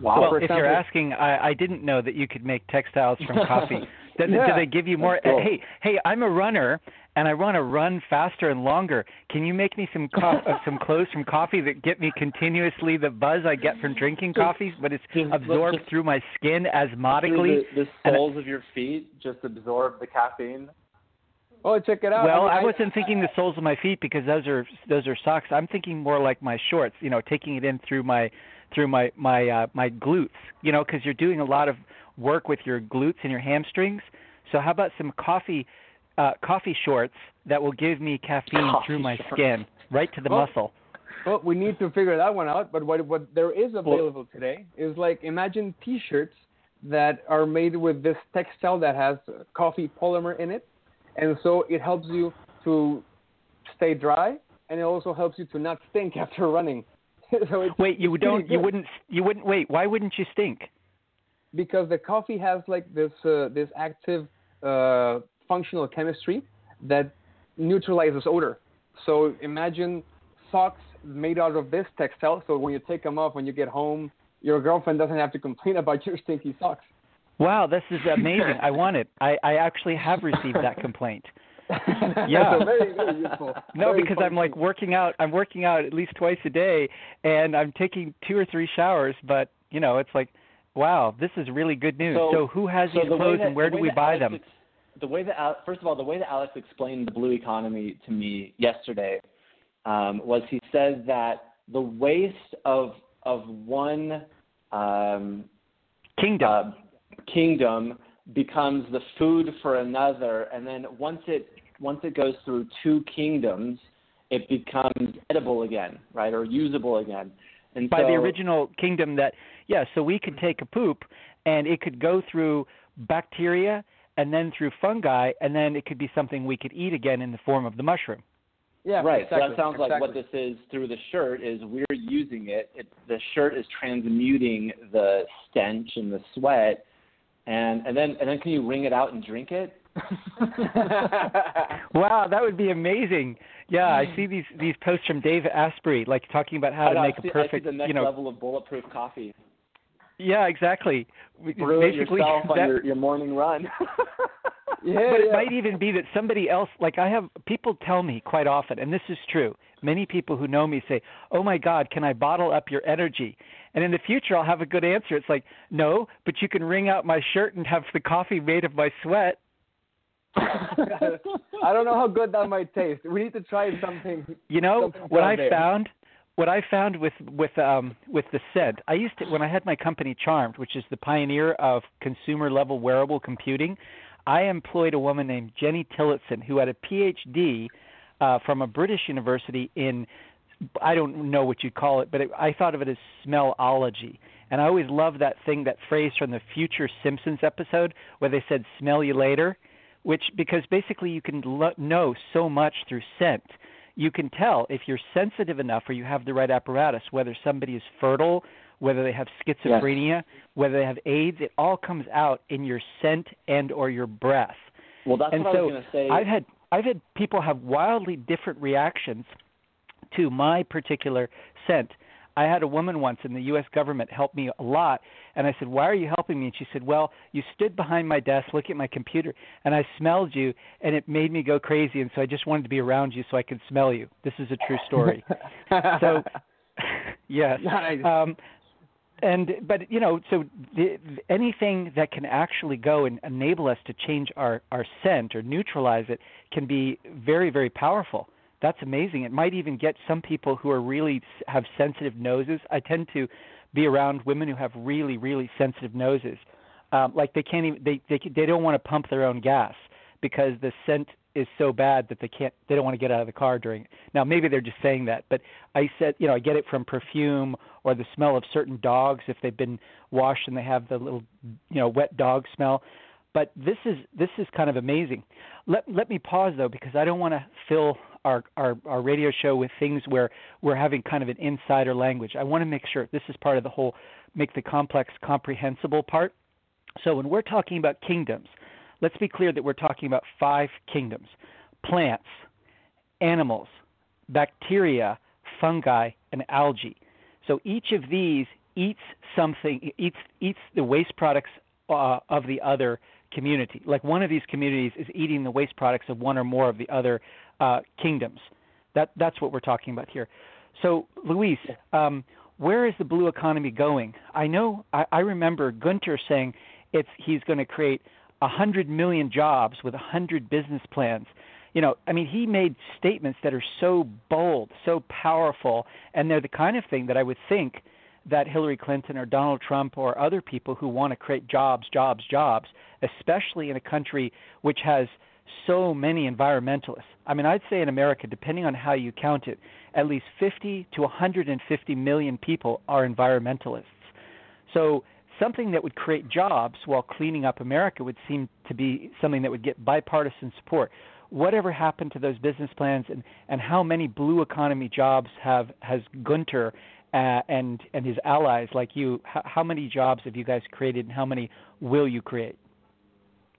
Wow. Well, if you're asking, I, I, didn't know that you could make textiles from coffee. (laughs) Does, Yeah. Do they give you more? Cool. Hey, hey, I'm a runner and I want to run faster and longer. Can you make me some co- uh, (laughs) some clothes from coffee that get me continuously the buzz I get from drinking coffee, but it's Just- absorbed just- through my skin asthmatically? the, the and- soles of your feet just absorb the caffeine. Oh, check it out. Well, mean, I wasn't thinking the soles of my feet because those are those are socks. I'm thinking more like my shorts. You know, taking it in through my through my my uh, my glutes. You know, because you're doing a lot of work with your glutes and your hamstrings. So how about some coffee uh, coffee shorts that will give me caffeine Coffee through my shorts. skin, right to the Oh. muscle. Well, we need to figure that one out. But what what there is available today is like imagine T-shirts that are made with this textile that has coffee polymer in it, and so it helps you to stay dry, and it also helps you to not stink (laughs) after running. (laughs) so Wait, you don't you wouldn't you wouldn't wait. Why wouldn't you stink? because the coffee has like this uh, this active uh, functional chemistry that neutralizes odor. So imagine socks made out of this textile. So when you take them off when you get home, your girlfriend doesn't have to complain about (laughs) your stinky socks. Wow, this is amazing. I want it. I I actually have received that complaint. (laughs) Yeah. very, very useful. No, Very because I'm like working out. I'm working out at least twice a day, and I'm taking two or three showers. But you know, it's like, wow, this is really good news. So- So, who has So these the clothes, that- and where do we buy Alex them? ex- the way that first of all, the way that Alex explained the blue economy to me yesterday um, was he said that the waste of of one um, Kingdom. uh, kingdom becomes the food for another, and then once it once it goes through two kingdoms, it becomes edible again, right, or usable again. And by so, the original kingdom that yeah so we could take a poop and it could go through bacteria and then through fungi and then it could be something we could eat again in the form of the mushroom yeah, Right. Exactly, so that sounds like what this is through the shirt is we're using it. it. The shirt is transmuting the stench and the sweat, and and then and then can you wring it out and drink it? (laughs) wow that would be amazing yeah i hmm. see these these posts from dave asprey like talking about how I to know, make see, a perfect I see the next you know level of bulletproof coffee. yeah exactly Brew basically yourself on that- your, your morning run. (laughs) yeah, but it yeah. might even be that somebody else like i have people tell me quite often and this is true many people who know me say oh my god can i bottle up your energy and in the future i'll have a good answer it's like no but you can wring out my shirt and have the coffee made of my sweat I don't know how good that might taste. We need to try something. you know Something what i there. found what i found with with um with the scent i used to when i had my company charmed which is the pioneer of consumer level wearable computing i employed a woman named jenny tillotson who had a phd uh, from a british university in i don't know what you'd call it but it, i thought of it as smellology and i always loved that thing that phrase from the future simpsons episode where they said smell you later which because basically you can lo- know so much through scent you can tell if you're sensitive enough or you have the right apparatus whether somebody is fertile whether they have schizophrenia whether they have aids it all comes out in your scent and or your breath well, that's and what I was going to say. I've had I've had people have wildly different reactions to my particular scent. I had a woman once in the U.S. government help me a lot, and I said, "Why are you helping me?" And she said, "Well, you stood behind my desk, looking at my computer, and I smelled you, and it made me go crazy, and so I just wanted to be around you so I could smell you." This is a true story. (laughs) so, (laughs) yes. Nice. Um, and but you know, so the, anything that can actually go and enable us to change our our scent or neutralize it can be very very powerful. That's amazing. It might even get some people who are really have sensitive noses. I tend to be around women who have really really sensitive noses. Um, like they can't even they they they don't want to pump their own gas because the scent is so bad that they can't they don't want to get out of the car during it. Now maybe they're just saying that, but I said you know I get it from perfume or the smell of certain dogs if they've been washed and they have the little you know wet dog smell. But this is this is kind of amazing. Let let me pause though because I don't want to fill our, our our radio show with things where we're having kind of an insider language. I want to make sure this is part of the whole make the complex comprehensible part. So when we're talking about kingdoms, let's be clear that we're talking about five kingdoms plants, animals, bacteria, fungi, and algae. So each of these eats something, eats, eats the waste products uh, of the other community. Like one of these communities is eating the waste products of one or more of the other uh, kingdoms. That that's what we're talking about here. So, Luis, um, where is the blue economy going? I know I, I remember Gunter saying it's he's going to create a hundred million jobs with a hundred business plans. You know, I mean, he made statements that are so bold, so powerful, and they're the kind of thing that I would think that Hillary Clinton or Donald Trump or other people who want to create jobs, jobs, jobs, especially in a country which has so many environmentalists. I mean, I'd say in America, depending on how you count it, at least 50 to 150 million people are environmentalists. So something that would create jobs while cleaning up America would seem to be something that would get bipartisan support. Whatever happened to those business plans, and, and how many blue economy jobs have has Gunter uh, and and his allies like you? How, how many jobs have you guys created, and how many will you create?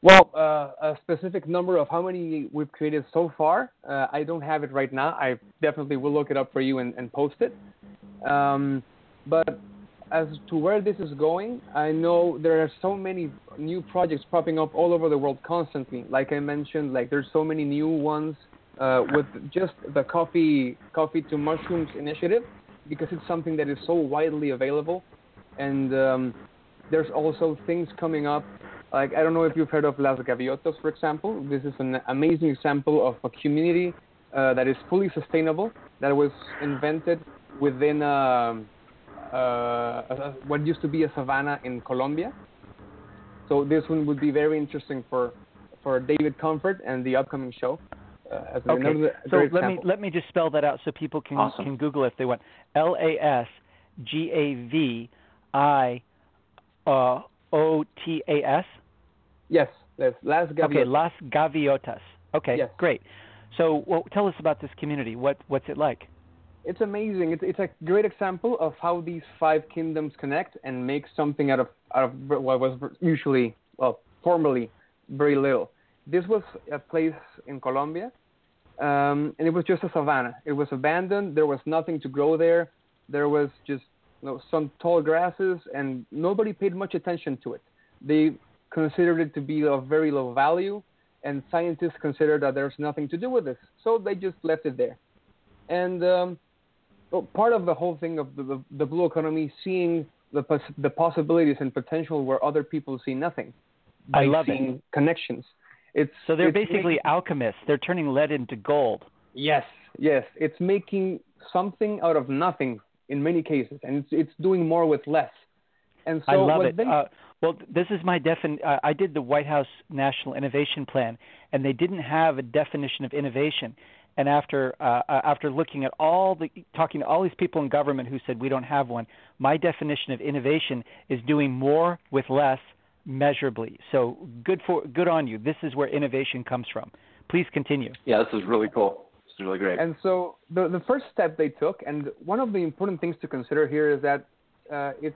Well, uh, a specific number of how many we've created so far, uh, I don't have it right now. I definitely will look it up for you and, and post it. Um, but as to where this is going, I know there are so many new projects popping up all over the world constantly. Like I mentioned, like there's so many new ones uh, with just the coffee coffee to mushrooms initiative because it's something that is so widely available, and um, there's also things coming up like I don't know if you've heard of Las Gaviotas, for example. This is an amazing example of a community uh, that is fully sustainable that was invented within a, a, a, what used to be a savanna in Colombia. So this one would be very interesting for for David Comfort and the upcoming show. Uh, okay. so let me let me just spell that out so people can awesome. can Google if they want. L A S G A V I uh, O T A S? Yes, yes. Las Gaviotas. Okay, Las Gaviotas. Okay, yes. great. So, well, tell us about this community. What what's it like? It's amazing. It's it's a great example of how these five kingdoms connect and make something out of out of what was usually well formerly very little. This was a place in Colombia, um, and it was just a savanna. It was abandoned. There was nothing to grow there. There was just you know, some tall grasses, and nobody paid much attention to it. They considered it to be of very low value, and scientists considered that there's nothing to do with this, so they just left it there. And um, well, part of the whole thing of the, the, the blue economy, seeing the pos- the possibilities and potential where other people see nothing. I love seeing it. Connections. It's so they're it's basically making, alchemists. They're turning lead into gold. Yes, yes. It's making something out of nothing in many cases, and it's it's doing more with less. And so I love it. They, uh, well, this is my defin. Uh, I did the White House National Innovation Plan, and they didn't have a definition of innovation. And after uh, uh, after looking at all the talking to all these people in government who said we don't have one, my definition of innovation is doing more with less measurably. So good for good on you. This is where innovation comes from. Please continue. Yeah, this is really cool. Really great. And so the the first step they took, and one of the important things to consider here is that uh, it's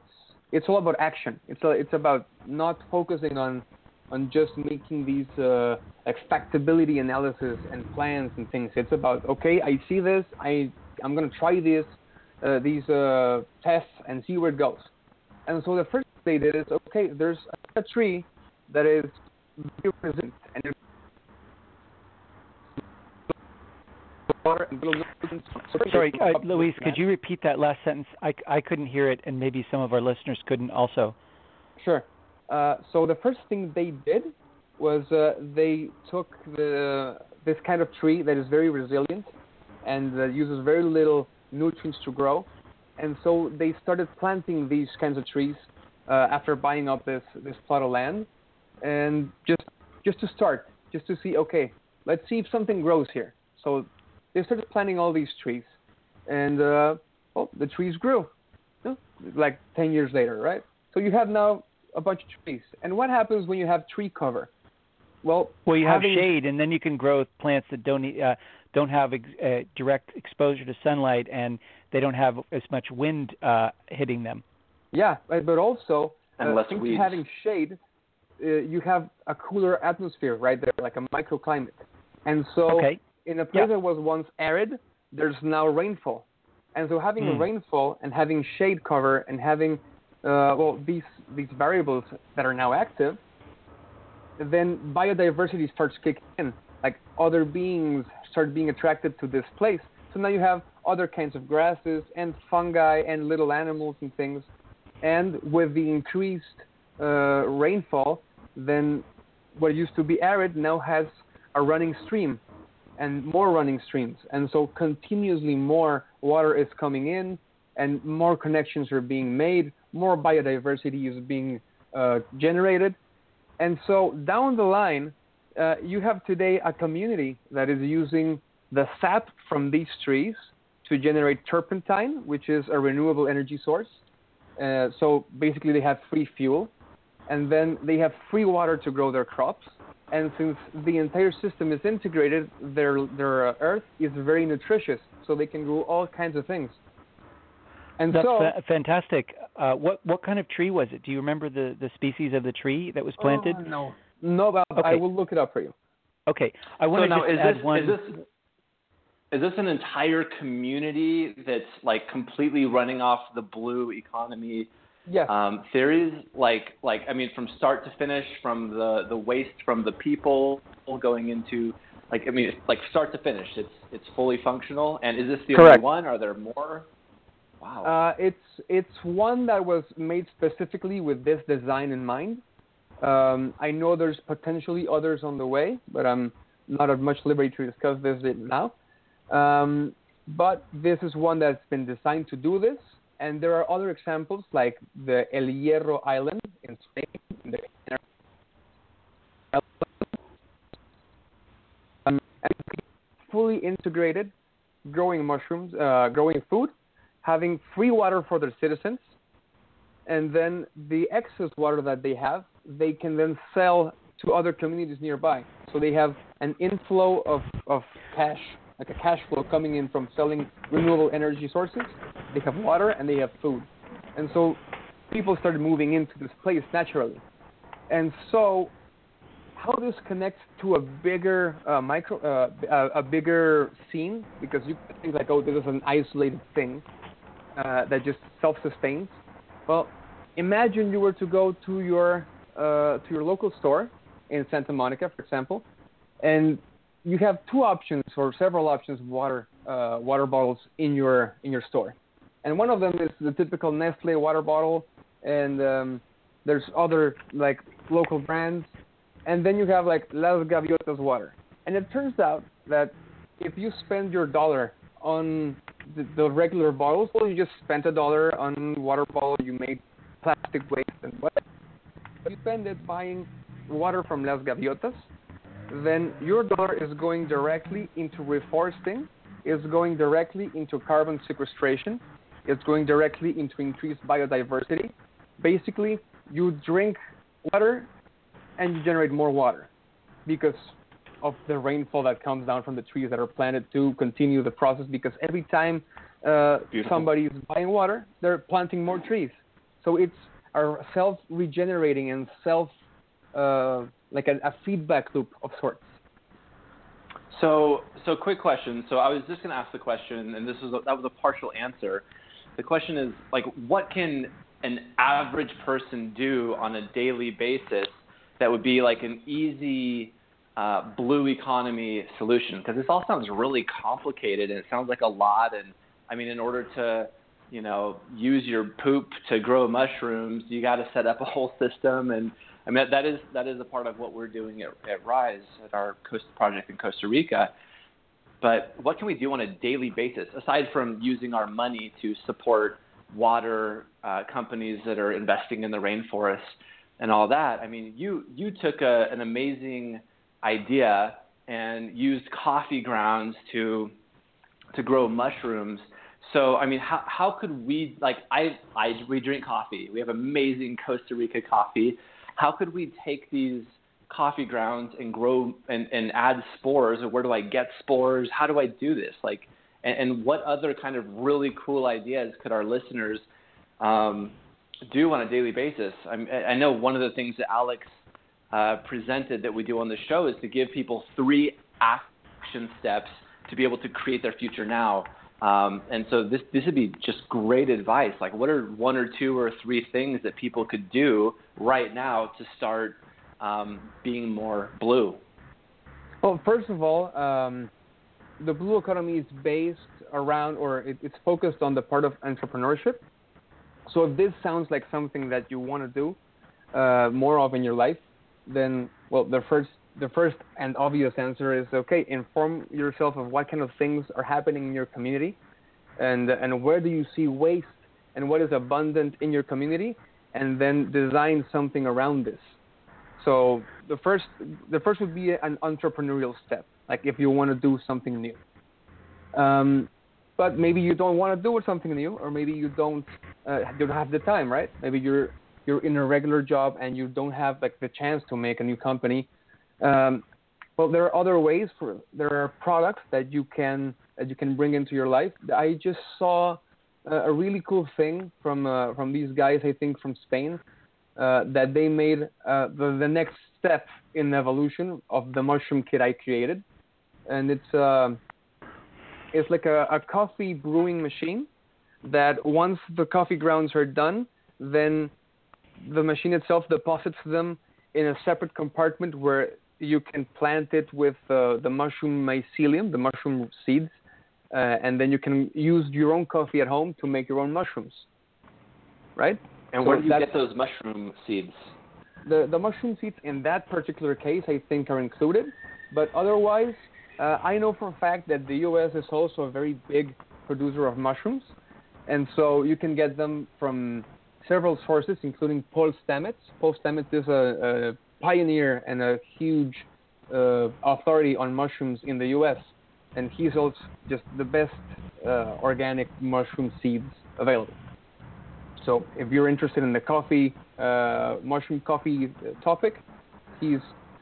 it's all about action. It's a, it's about not focusing on on just making these uh, expectability analysis and plans and things. It's about okay, I see this, I I'm gonna try this uh, these uh, tests and see where it goes. And so the first they did is okay, there's a tree that is very resilient and Sorry, uh, Luis, could you repeat that last sentence? I, I couldn't hear it, and maybe some of our listeners couldn't also. Sure. Uh, so the first thing they did was uh, they took the this kind of tree that is very resilient and uh, uses very little nutrients to grow, and so they started planting these kinds of trees uh, after buying up this this plot of land, and just just to start, just to see, okay, let's see if something grows here. So they started planting all these trees, and uh, well, the trees grew, you know, like 10 years later, right? So you have now a bunch of trees. And what happens when you have tree cover? Well, well, you having, have shade, and then you can grow plants that don't uh, don't have ex- uh, direct exposure to sunlight, and they don't have as much wind uh, hitting them. Yeah, but also and uh, less having shade, uh, you have a cooler atmosphere right there, like a microclimate. And so, okay. In a place Yeah. that was once arid, there's now rainfall. And so, having Hmm. rainfall and having shade cover and having uh, well these these variables that are now active, then biodiversity starts kicking in. Like other beings start being attracted to this place. So now you have other kinds of grasses and fungi and little animals and things. And with the increased uh, rainfall, then what used to be arid now has a running stream and more running streams. And so continuously more water is coming in and more connections are being made, more biodiversity is being uh, generated. And so down the line, uh, you have today a community that is using the sap from these trees to generate turpentine, which is a renewable energy source. Uh, so basically, they have free fuel, and then they have free water to grow their crops. And since the entire system is integrated, their their uh, earth is very nutritious, so they can grow all kinds of things. And That's so, fa- fantastic. Uh, what what kind of tree was it? Do you remember the, the species of the tree that was planted? Oh, no, no, but okay. I will look it up for you. Okay, I want so to now, is add this, one. Is this, is this an entire community that's like completely running off the blue economy yes. um, theories? Like, like I mean, from start to finish, from the the waste from the people going into like I mean, like start to finish, it's it's fully functional. And is this the Correct. only one? Are there more? Wow. Uh, it's it's one that was made specifically with this design in mind. Um, I know there's potentially others on the way, but I'm not at much liberty to discuss this now. Um, but this is one that's been designed to do this, and there are other examples like the El Hierro Island in Spain. Fully integrated, growing mushrooms, uh, growing food, having free water for their citizens, and then the excess water that they have, they can then sell to other communities nearby. So they have an inflow of, of cash like a cash flow coming in from selling renewable energy sources. They have water and they have food. And so people started moving into this place naturally. And so how does this connects to a bigger uh, micro, uh, a bigger scene, because you think like, oh, this is an isolated thing uh, that just self-sustains. Well, imagine you were to go to your uh, to your local store in Santa Monica, for example, and you have two options or several options of water uh, water bottles in your in your store, and one of them is the typical Nestle water bottle, and um, there's other like local brands, and then you have like Las Gaviotas water, and it turns out that if you spend your dollar on the, the regular bottles, well, you just spent a dollar on water bottle, you made plastic waste and what. You spend it buying water from Las Gaviotas, then your dollar is going directly into reforesting, is going directly into carbon sequestration, it's going directly into increased biodiversity. Basically, you drink water and you generate more water because of the rainfall that comes down from the trees that are planted to continue the process. Because every time uh, somebody is buying water, they're planting more trees. So it's a self regenerating and self uh, like a, a feedback loop of sorts. So, so quick question. So I was just going to ask the question, and this was a, that was a partial answer. The question is like, what can an average person do on a daily basis that would be like an easy uh, blue economy solution? Because this all sounds really complicated, and it sounds like a lot. And I mean, in order to you know use your poop to grow mushrooms, you got to set up a whole system and I mean, that is that is a part of what we're doing at, at Rise at our Coast project in Costa Rica. But what can we do on a daily basis aside from using our money to support water uh, companies that are investing in the rainforest and all that? I mean, you you took a, an amazing idea and used coffee grounds to to grow mushrooms. So I mean, how how could we like I I we drink coffee. We have amazing Costa Rica coffee how could we take these coffee grounds and grow and, and add spores or where do I get spores? How do I do this? Like, and, and what other kind of really cool ideas could our listeners um, do on a daily basis? I'm, I know one of the things that Alex uh, presented that we do on the show is to give people three action steps to be able to create their future now. Um, and so this this would be just great advice. Like, what are one or two or three things that people could do right now to start um, being more blue? Well, first of all, um, the blue economy is based around, or it, it's focused on the part of entrepreneurship. So if this sounds like something that you want to do uh, more of in your life, then well, the first the first and obvious answer is okay. Inform yourself of what kind of things are happening in your community, and and where do you see waste and what is abundant in your community, and then design something around this. So the first the first would be an entrepreneurial step, like if you want to do something new. Um, but maybe you don't want to do something new, or maybe you don't uh, you don't have the time, right? Maybe you're you're in a regular job and you don't have like the chance to make a new company. Um, well, there are other ways for there are products that you can that you can bring into your life. I just saw a really cool thing from uh, from these guys, I think from Spain, uh, that they made uh, the, the next step in evolution of the mushroom kit I created, and it's uh, it's like a, a coffee brewing machine that once the coffee grounds are done, then the machine itself deposits them in a separate compartment where you can plant it with uh, the mushroom mycelium, the mushroom seeds, uh, and then you can use your own coffee at home to make your own mushrooms, right? And where do you get those mushroom seeds? The the mushroom seeds in that particular case, I think, are included, but otherwise, uh, I know for a fact that the U.S. is also a very big producer of mushrooms, and so you can get them from several sources, including Paul Stamets. Paul Stamets is a, a pioneer and a huge uh, authority on mushrooms in the U.S and he's also just the best uh, organic mushroom seeds available. So if you're interested in the coffee, uh, mushroom coffee topic, he's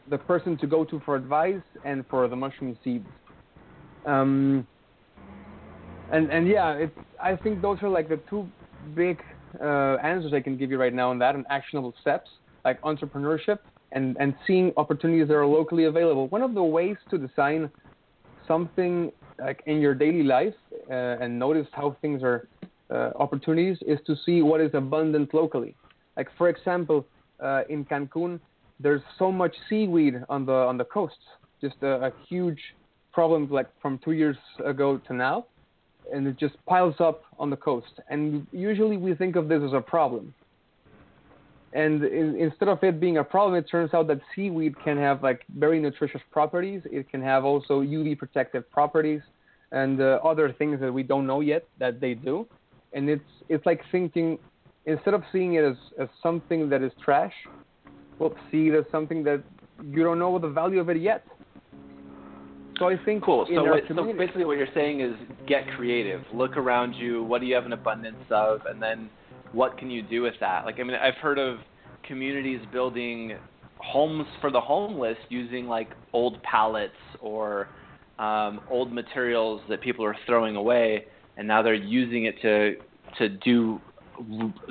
the person to go to for advice and for the mushroom seeds. Um, and and yeah, it, I think those are like the two big uh, answers I can give you right now on that, and actionable steps like entrepreneurship and and seeing opportunities that are locally available. One of the ways to design something like in your daily life uh, and notice how things are uh, opportunities is to see what is abundant locally. Like for example, uh, in Cancun, there's so much seaweed on the on the coasts, just a, a huge problem like from two years ago to now, and it just piles up on the coast. And usually we think of this as a problem, and in, instead of it being a problem, it turns out that seaweed can have like very nutritious properties. It can have also UV protective properties and uh, other things that we don't know yet that they do. And it's it's like thinking instead of seeing it as, as something that is trash, well, see it as something that you don't know the value of it yet. So I think cool. So, what, so basically, what you're saying is get creative. Look around you. What do you have an abundance of, and then what can you do with that? Like, I mean, I've heard of communities building homes for the homeless using like old pallets or um, old materials that people are throwing away, and now they're using it to to do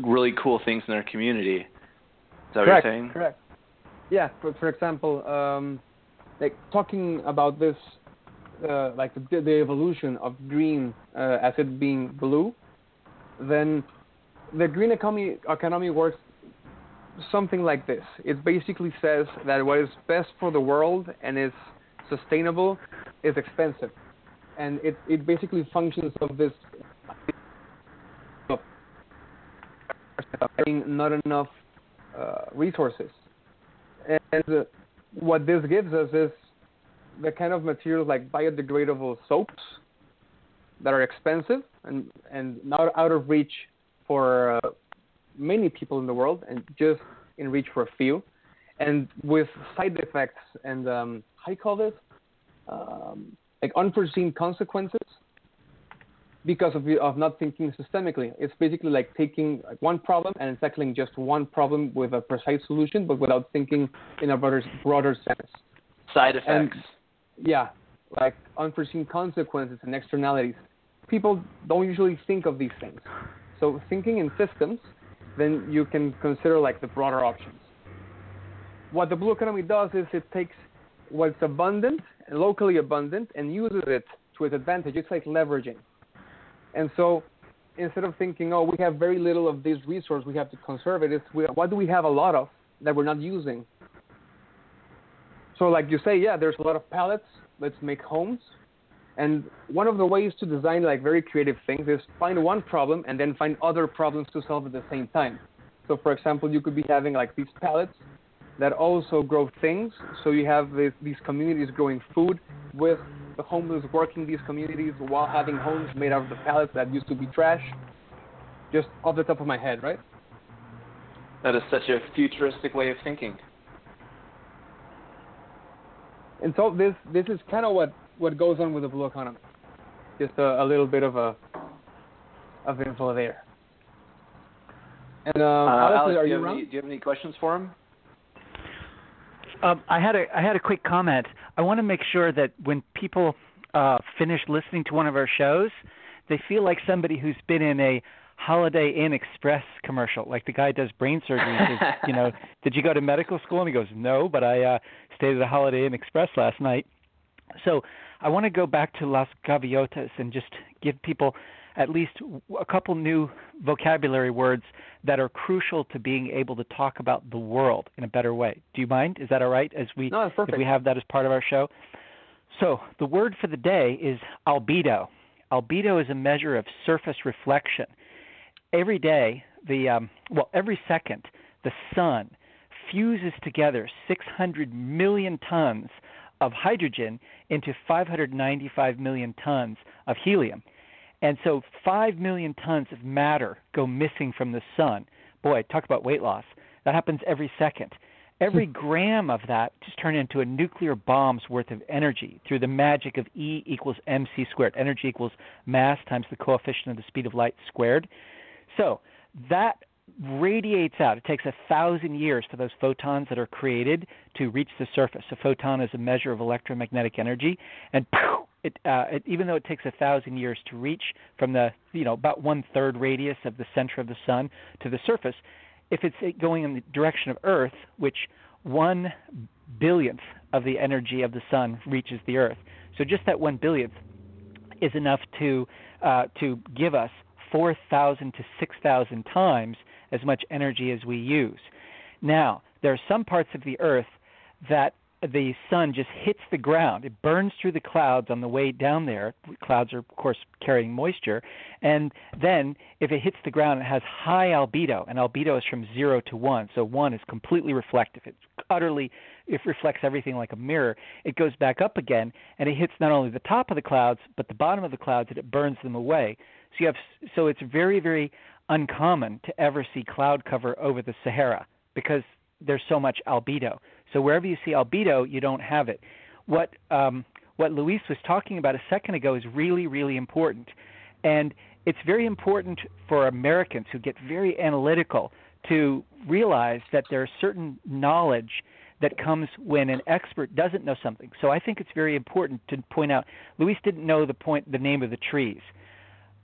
really cool things in their community. Is that correct, what you're saying? Correct. Yeah. For, for example, um, like talking about this, uh, like the, the evolution of green uh, as it being blue, then the green economy economy works something like this. It basically says that what is best for the world and is sustainable is expensive, and it it basically functions of this not enough uh, resources, and uh, what this gives us is the kind of materials like biodegradable soaps that are expensive and and not out of reach for uh, many people in the world and just in reach for a few, and with side effects and um, how do you call this? Um, like unforeseen consequences because of of not thinking systemically. It's basically like taking one problem and tackling just one problem with a precise solution, but without thinking in a broader broader sense. Side effects. And, yeah, like unforeseen consequences and externalities. People don't usually think of these things. So thinking in systems, then you can consider like the broader options. What the blue economy does is it takes what's abundant, locally abundant, and uses it to its advantage. It's like leveraging. And so instead of thinking, oh, we have very little of this resource, we have to conserve it, it's what do we have a lot of that we're not using? so, like you say, yeah, there's a lot of pallets. Let's make homes. And one of the ways to design like very creative things is find one problem and then find other problems to solve at the same time. So, for example, you could be having like these pallets that also grow things. So you have this, these communities growing food with the homeless working these communities while having homes made out of the pallets that used to be trash. Just off the top of my head, right? That is such a futuristic way of thinking. And so this this is kind of what what goes on with the blue economy. Just a, a little bit of a of info there. And um, uh, Alex, Alex, are do, you, you have around? any, do you have any questions for him? Um, I had a I had a quick comment. I want to make sure that when people uh, finish listening to one of our shows, they feel like somebody who's been in a Holiday Inn Express commercial, like the guy does brain surgery. Says, (laughs) you know, did you go to medical school? And he goes, no, but I uh, stayed at a Holiday Inn Express last night. So I want to go back to Las Gaviotas and just give people at least a couple new vocabulary words that are crucial to being able to talk about the world in a better way. Do you mind? Is that all right? As we No, if we have that as part of our show. So the word for the day is albedo. Albedo is a measure of surface reflection. Every day, the um, well, every second, the sun fuses together 600 million tons of hydrogen into 595 million tons of helium. And so 5 million tons of matter go missing from the sun. Boy, talk about weight loss. That happens every second. Every hmm. gram of that just turned into a nuclear bomb's worth of energy through the magic of E equals mc squared. Energy equals mass times the coefficient of the speed of light squared. So that radiates out. It takes a thousand years for those photons that are created to reach the surface. A photon is a measure of electromagnetic energy, and it, uh, it, even though it takes a thousand years to reach from the you know about one third radius of the center of the sun to the surface, if it's going in the direction of Earth, which one billionth of the energy of the sun reaches the Earth, so just that one billionth is enough to uh, to give us 4,000 to 6,000 times as much energy as we use. Now, there are some parts of the Earth that the sun just hits the ground. It burns through the clouds on the way down there. Clouds are, of course, carrying moisture. And then, if it hits the ground, it has high albedo, and albedo is from zero to one. So one is completely reflective. It's utterly, it reflects everything like a mirror. It goes back up again, and it hits not only the top of the clouds, but the bottom of the clouds, and it burns them away. So you have, so it's very, very uncommon to ever see cloud cover over the Sahara because there's so much albedo. So wherever you see albedo, you don't have it. What um, what Luis was talking about a second ago is really, really important, and it's very important for Americans who get very analytical to realize that there's certain knowledge that comes when an expert doesn't know something. So I think it's very important to point out Luis didn't know the point the name of the trees.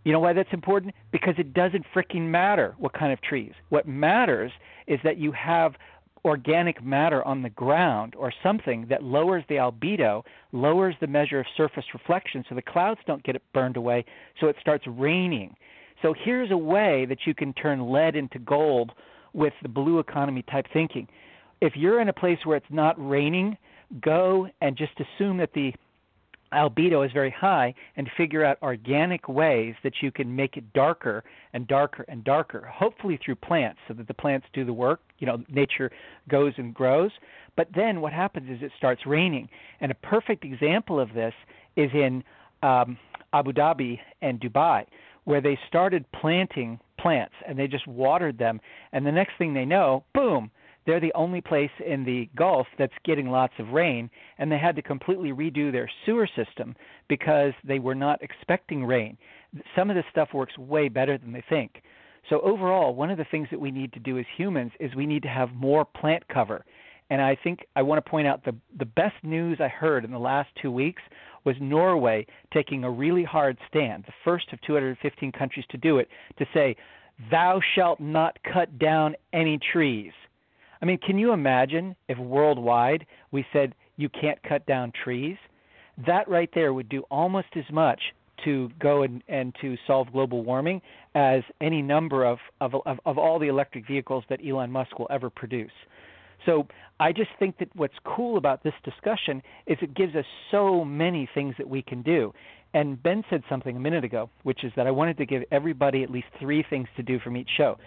You know why that's important? Because it doesn't freaking matter what kind of trees. What matters is that you have organic matter on the ground or something that lowers the albedo, lowers the measure of surface reflection so the clouds don't get it burned away, so it starts raining. So here's a way that you can turn lead into gold with the blue economy type thinking. If you're in a place where it's not raining, go and just assume that the albedo is very high and figure out organic ways that you can make it darker and darker and darker hopefully through plants so that the plants do the work you know nature goes and grows. But then what happens is it starts raining. And a perfect example of this is in um, abu dhabi and dubai where they started planting plants and they just watered them. And the next thing they know boom they're the only place in the Gulf that's getting lots of rain, and they had to completely redo their sewer system because they were not expecting rain. Some of this stuff works way better than they think. So, overall, one of the things that we need to do as humans is we need to have more plant cover. And I think I want to point out the, the best news I heard in the last two weeks was Norway taking a really hard stand, the first of 215 countries to do it, to say, Thou shalt not cut down any trees. I mean, can you imagine if worldwide we said you can't cut down trees? That right there would do almost as much to go and, and to solve global warming as any number of, of, of, of all the electric vehicles that Elon Musk will ever produce. So I just think that what's cool about this discussion is it gives us so many things that we can do. And Ben said something a minute ago, which is that I wanted to give everybody at least three things to do from each show.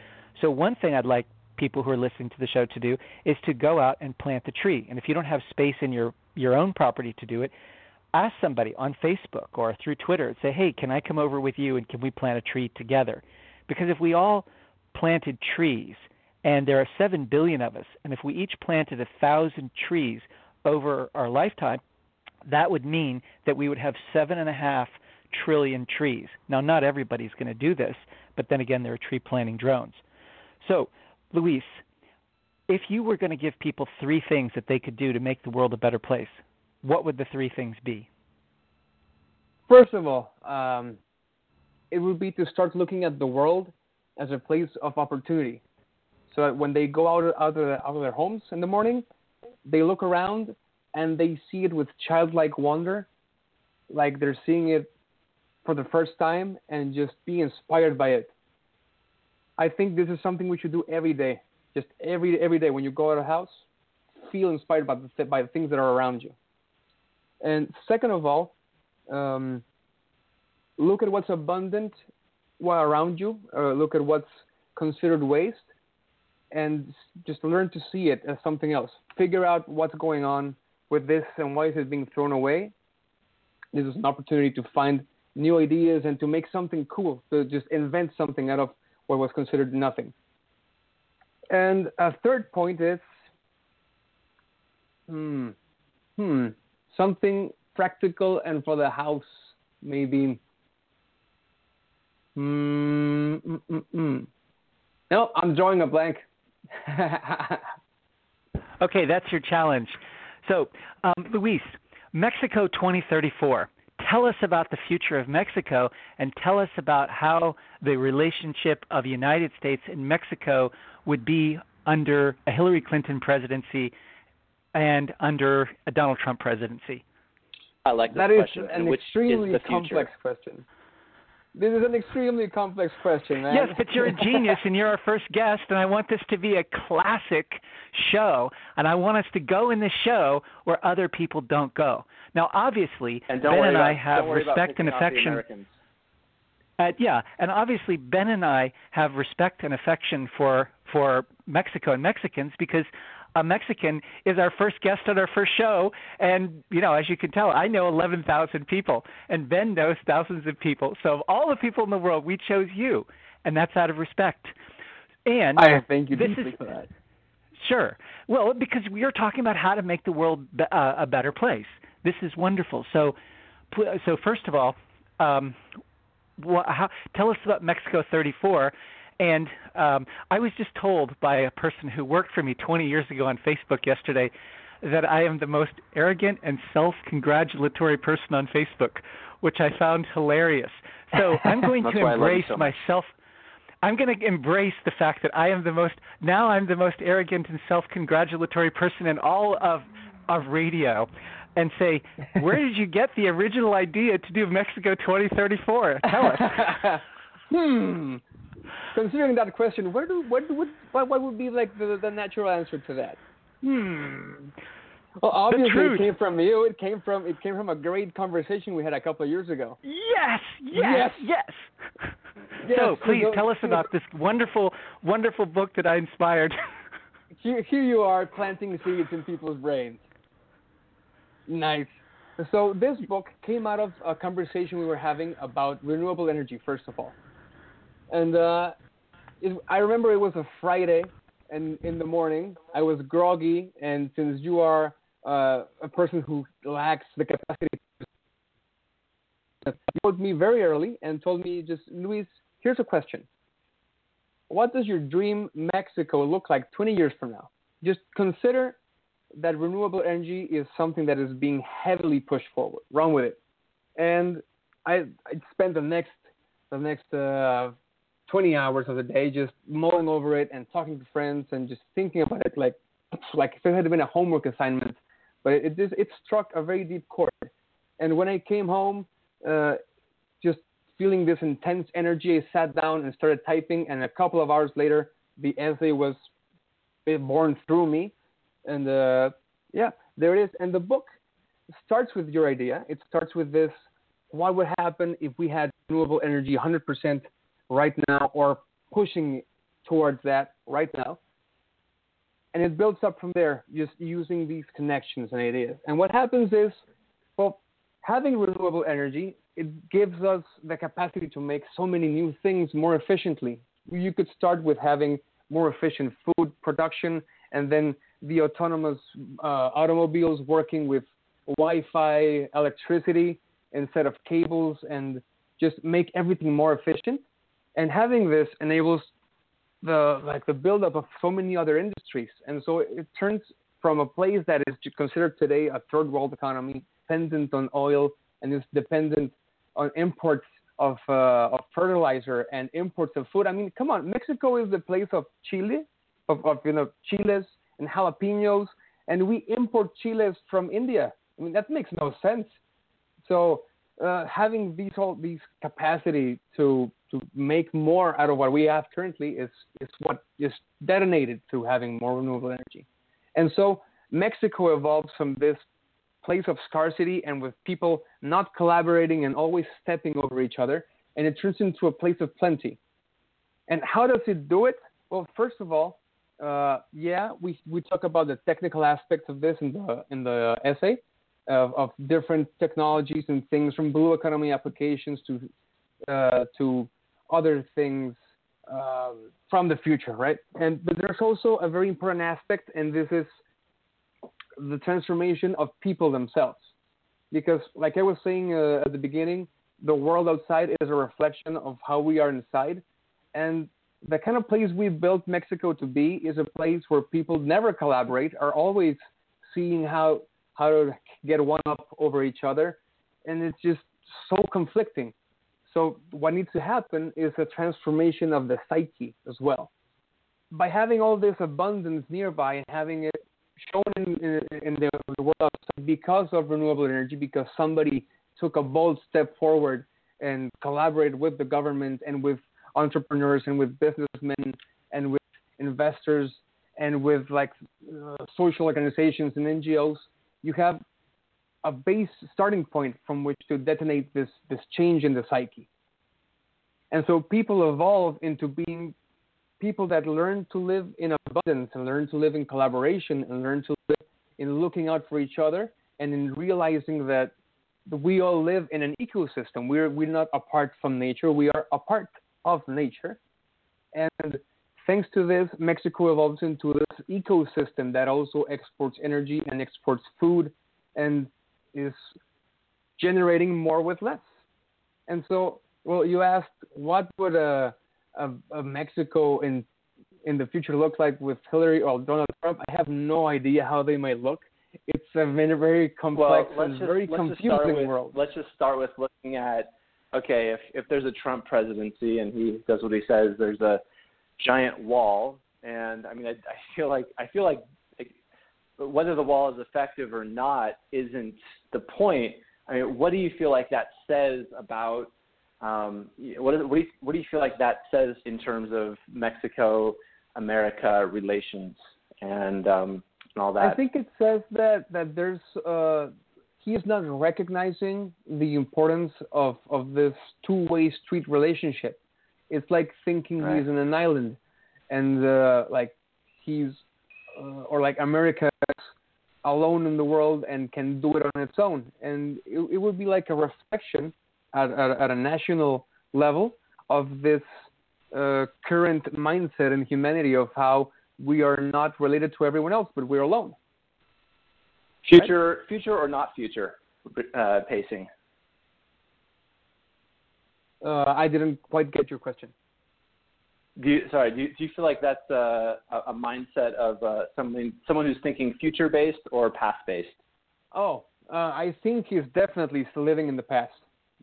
So one thing I'd like people who are listening to the show to do is to go out and plant the tree. And if you don't have space in your your own property to do it, ask somebody on Facebook or through Twitter and say, "Hey, can I come over with you and can we plant a tree together?" Because if we all planted trees, and there are seven billion of us, and if we each planted a thousand trees over our lifetime, that would mean that we would have seven and a half trillion trees. Now, not everybody's going to do this, but then again, there are tree planting drones. So, Luis, if you were going to give people three things that they could do to make the world a better place, what would the three things be? First of all, um, it would be to start looking at the world as a place of opportunity. So that when they go out, out, of, out of their homes in the morning, they look around and they see it with childlike wonder, like they're seeing it for the first time and just be inspired by it. I think this is something we should do every day. Just every every day when you go out of house, feel inspired by the by the things that are around you. And second of all, um, look at what's abundant while around you. Look at what's considered waste, and just learn to see it as something else. Figure out what's going on with this and why is it being thrown away. This is an opportunity to find new ideas and to make something cool. To just invent something out of what was considered nothing. And a third point is, hmm, hmm, something practical and for the house, maybe. Hmm, mm, mm, mm. No, I'm drawing a blank. (laughs) okay, that's your challenge. So, um, Luis, Mexico 2034 tell us about the future of Mexico and tell us about how the relationship of the United States and Mexico would be under a Hillary Clinton presidency and under a Donald Trump presidency. I like that is question. an extremely complex question. This is an extremely complex question, man. Yes, but you're a genius and you're our first guest, and I want this to be a classic show, and I want us to go in the show where other people don't go. Now, obviously, and Ben and about, I have respect and affection. Uh, yeah, and obviously Ben and I have respect and affection for for Mexico and Mexicans because a Mexican is our first guest on our first show, and you know, as you can tell, I know 11,000 people, and Ben knows thousands of people. So of all the people in the world, we chose you, and that's out of respect. And I thank you this deeply is, for that. Sure. Well, because we are talking about how to make the world uh, a better place. This is wonderful. So, so first of all, um, how, tell us about Mexico 34 and um, I was just told by a person who worked for me 20 years ago on Facebook yesterday that I am the most arrogant and self congratulatory person on Facebook, which I found hilarious. So (laughs) I'm going to embrace so myself. I'm going to embrace the fact that I am the most now I'm the most arrogant and self-congratulatory person in all of of radio and say, "Where did you get the original idea to do Mexico 2034? Tell us." (laughs) hmm considering that question, where do what would what, what would be like the the natural answer to that? Hmm. Well, obviously it came from you. It came from it came from a great conversation we had a couple of years ago. Yes, yes, yes. yes. So please so, tell us about this wonderful, wonderful book that I inspired. (laughs) here, here you are planting seeds in people's brains. Nice. So this book came out of a conversation we were having about renewable energy. First of all, and uh, it, I remember it was a Friday, and in the morning I was groggy, and since you are uh, a person who lacks the capacity, you called me very early and told me, just Luis, here's a question. What does your dream Mexico look like 20 years from now? Just consider that renewable energy is something that is being heavily pushed forward. Run with it. And I, I spent the next the next uh, 20 hours of the day just mulling over it and talking to friends and just thinking about it like like if it had been a homework assignment. But it it, just, it struck a very deep chord. And when I came home, uh, just feeling this intense energy, I sat down and started typing. And a couple of hours later, the essay was born through me. And uh, yeah, there it is. And the book starts with your idea. It starts with this: what would happen if we had renewable energy 100% right now, or pushing towards that right now? And it builds up from there, just using these connections and ideas. And what happens is, well, having renewable energy, it gives us the capacity to make so many new things more efficiently. You could start with having more efficient food production, and then the autonomous uh, automobiles working with Wi-Fi, electricity instead of cables, and just make everything more efficient. And having this enables the like the buildup of so many other industries, and so it turns from a place that is considered today a third world economy, dependent on oil and is dependent on imports of, uh, of fertilizer and imports of food. I mean, come on, Mexico is the place of chile, of, of you know chiles and jalapenos, and we import chiles from India. I mean, that makes no sense. So uh, having these all these capacity to to make more out of what we have currently is is what is detonated through having more renewable energy. And so Mexico evolves from this place of scarcity and with people not collaborating and always stepping over each other, and it turns into a place of plenty. And how does it do it? Well, first of all, uh, yeah, we, we talk about the technical aspects of this in the in the essay of, of different technologies and things from blue economy applications to uh, to other things um, from the future, right? And but there's also a very important aspect, and this is the transformation of people themselves. Because, like I was saying uh, at the beginning, the world outside is a reflection of how we are inside. And the kind of place we built Mexico to be is a place where people never collaborate, are always seeing how how to get one up over each other, and it's just so conflicting. So what needs to happen is a transformation of the psyche as well. By having all this abundance nearby and having it shown in, in, in the, the world because of renewable energy, because somebody took a bold step forward and collaborated with the government and with entrepreneurs and with businessmen and with investors and with like uh, social organizations and NGOs, you have a base starting point from which to detonate this this change in the psyche. And so people evolve into being people that learn to live in abundance and learn to live in collaboration and learn to live in looking out for each other and in realizing that we all live in an ecosystem. We're we're not apart from nature. We are a part of nature. And thanks to this, Mexico evolves into this ecosystem that also exports energy and exports food and is generating more with less. And so, well, you asked what would a of, of Mexico in in the future look like with Hillary or Donald Trump, I have no idea how they might look. It's a very, very complex well, and just, very confusing with, world. Let's just start with looking at okay, if if there's a Trump presidency and he does what he says, there's a giant wall, and I mean, I, I feel like I feel like whether the wall is effective or not isn't the point. I mean, what do you feel like that says about um, what, is, what, do you, what do you feel like that says in terms of Mexico America relations and um, and all that? I think it says that that there's uh, he is not recognizing the importance of of this two-way street relationship. It's like thinking right. he's in an island, and uh, like he's uh, or like America alone in the world and can do it on its own. And it, it would be like a reflection at, at, at a national level of this uh, current mindset in humanity of how we are not related to everyone else, but we're alone. Future, right? future or not future uh, pacing? Uh, I didn't quite get your question. Do you, sorry, do you, do you feel like that's a, a mindset of uh, someone someone who's thinking future based or past based? Oh, uh, I think he's definitely still living in the past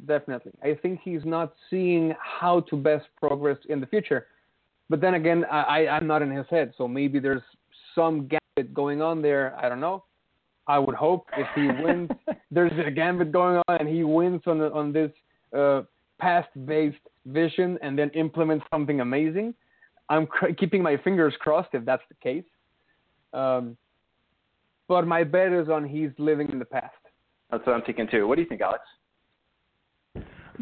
definitely. I think he's not seeing how to best progress in the future. But then again, I, I'm not in his head, so maybe there's some gambit going on there. I don't know. I would hope if he wins, (laughs) there's a gambit going on, and he wins on on this uh, past-based vision, and then implement something amazing. I'm cr- keeping my fingers crossed if that's the case. Um, but my bet is on he's living in the past. That's what I'm thinking too. What do you think, Alex?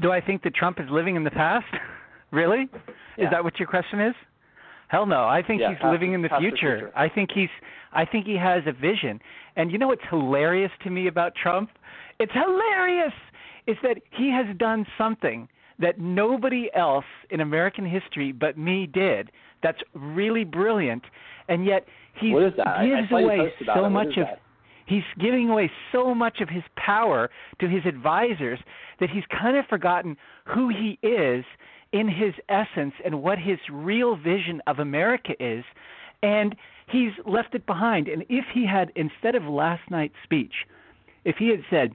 Do I think that Trump is living in the past? (laughs) really? Yeah. Is that what your question is? Hell no. I think Yeah, he's past- living in the past or future. future. I think he's I think he has a vision. And you know what's hilarious to me about Trump? It's hilarious is that he has done something that nobody else in American history but me did. That's really brilliant. And yet he What is? I- I gives away so much of that? he's giving away so much of his power to his advisors that he's kind of forgotten who he is in his essence and what his real vision of America is and he's left it behind and if he had instead of last night's speech if he had said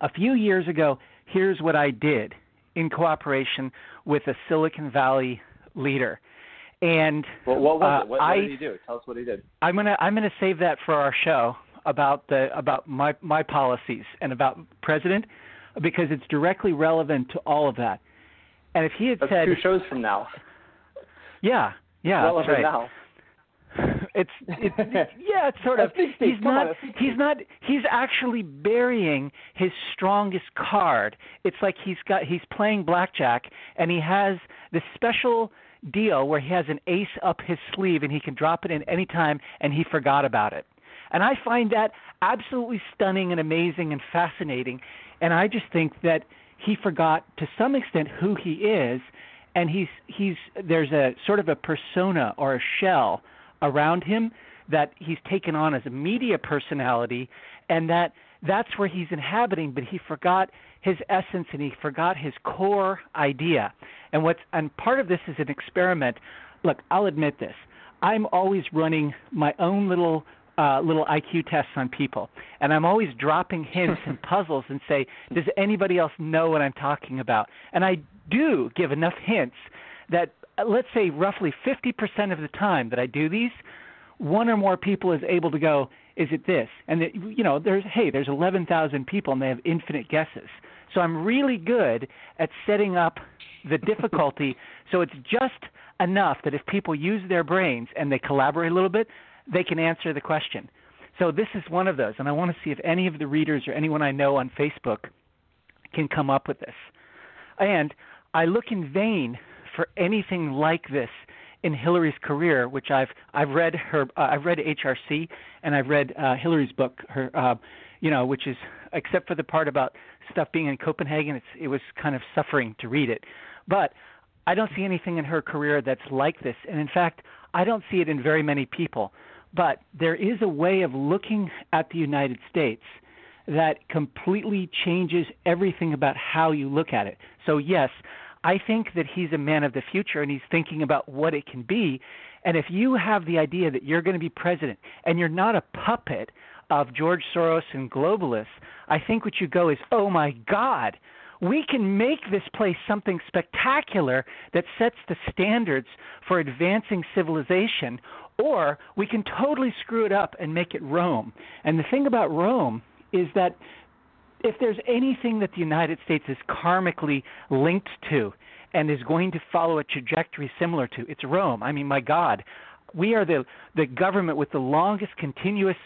a few years ago here's what I did in cooperation with a Silicon Valley leader and Well, what was uh, it? What, what I, did he do? Tell us what he did. I'm gonna I'm gonna save that for our show about the about my my policies and about president because it's directly relevant to all of that. And if he had That's said, two shows from now. yeah, yeah, Relevant that's right. now. It's it, (laughs) it, yeah, it's sort of. A sneak peek, He's not. on, a sneak He's not. He's actually burying his strongest card. It's like he's got. He's playing blackjack, and he has this special deal where he has an ace up his sleeve, and he can drop it in any time, and he forgot about it. And I find that absolutely stunning and amazing and fascinating. And I just think that he forgot to some extent who he is, and he's he's there's a sort of a persona or a shell around him that he's taken on as a media personality, and that that's where he's inhabiting. But he forgot his essence and he forgot his core idea. And what's and part of this is an experiment. Look, I'll admit this. I'm always running my own little uh, little IQ tests on people, and I'm always dropping hints and (laughs) puzzles and say, does anybody else know what I'm talking about? And I do give enough hints that let's say roughly 50% of the time that I do these, one or more people is able to go, is it this? And that, you know, there's hey, there's 11,000 people and they have infinite guesses. So I'm really good at setting up the difficulty (laughs) so it's just enough that if people use their brains and they collaborate a little bit, they can answer the question. So this is one of those, and I want to see if any of the readers or anyone I know on Facebook can come up with this. And I look in vain for anything like this in Hillary's career, which I've I've read her uh, I've read HRC and I've read uh, Hillary's book, her uh, you know, which is except for the part about stuff being in Copenhagen, it's it was kind of suffering to read it, but I don't see anything in her career that's like this, and in fact, I don't see it in very many people. But there is a way of looking at the United States that completely changes everything about how you look at it. So, yes, I think that he's a man of the future and he's thinking about what it can be. And if you have the idea that you're going to be president and you're not a puppet of George Soros and globalists, I think what you go is, oh my God, we can make this place something spectacular that sets the standards for advancing civilization, or we can totally screw it up and make it Rome. And the thing about Rome is that if there's anything that the United States is karmically linked to and is going to follow a trajectory similar to, it's Rome. I mean, my God, we are the the government with the longest continuous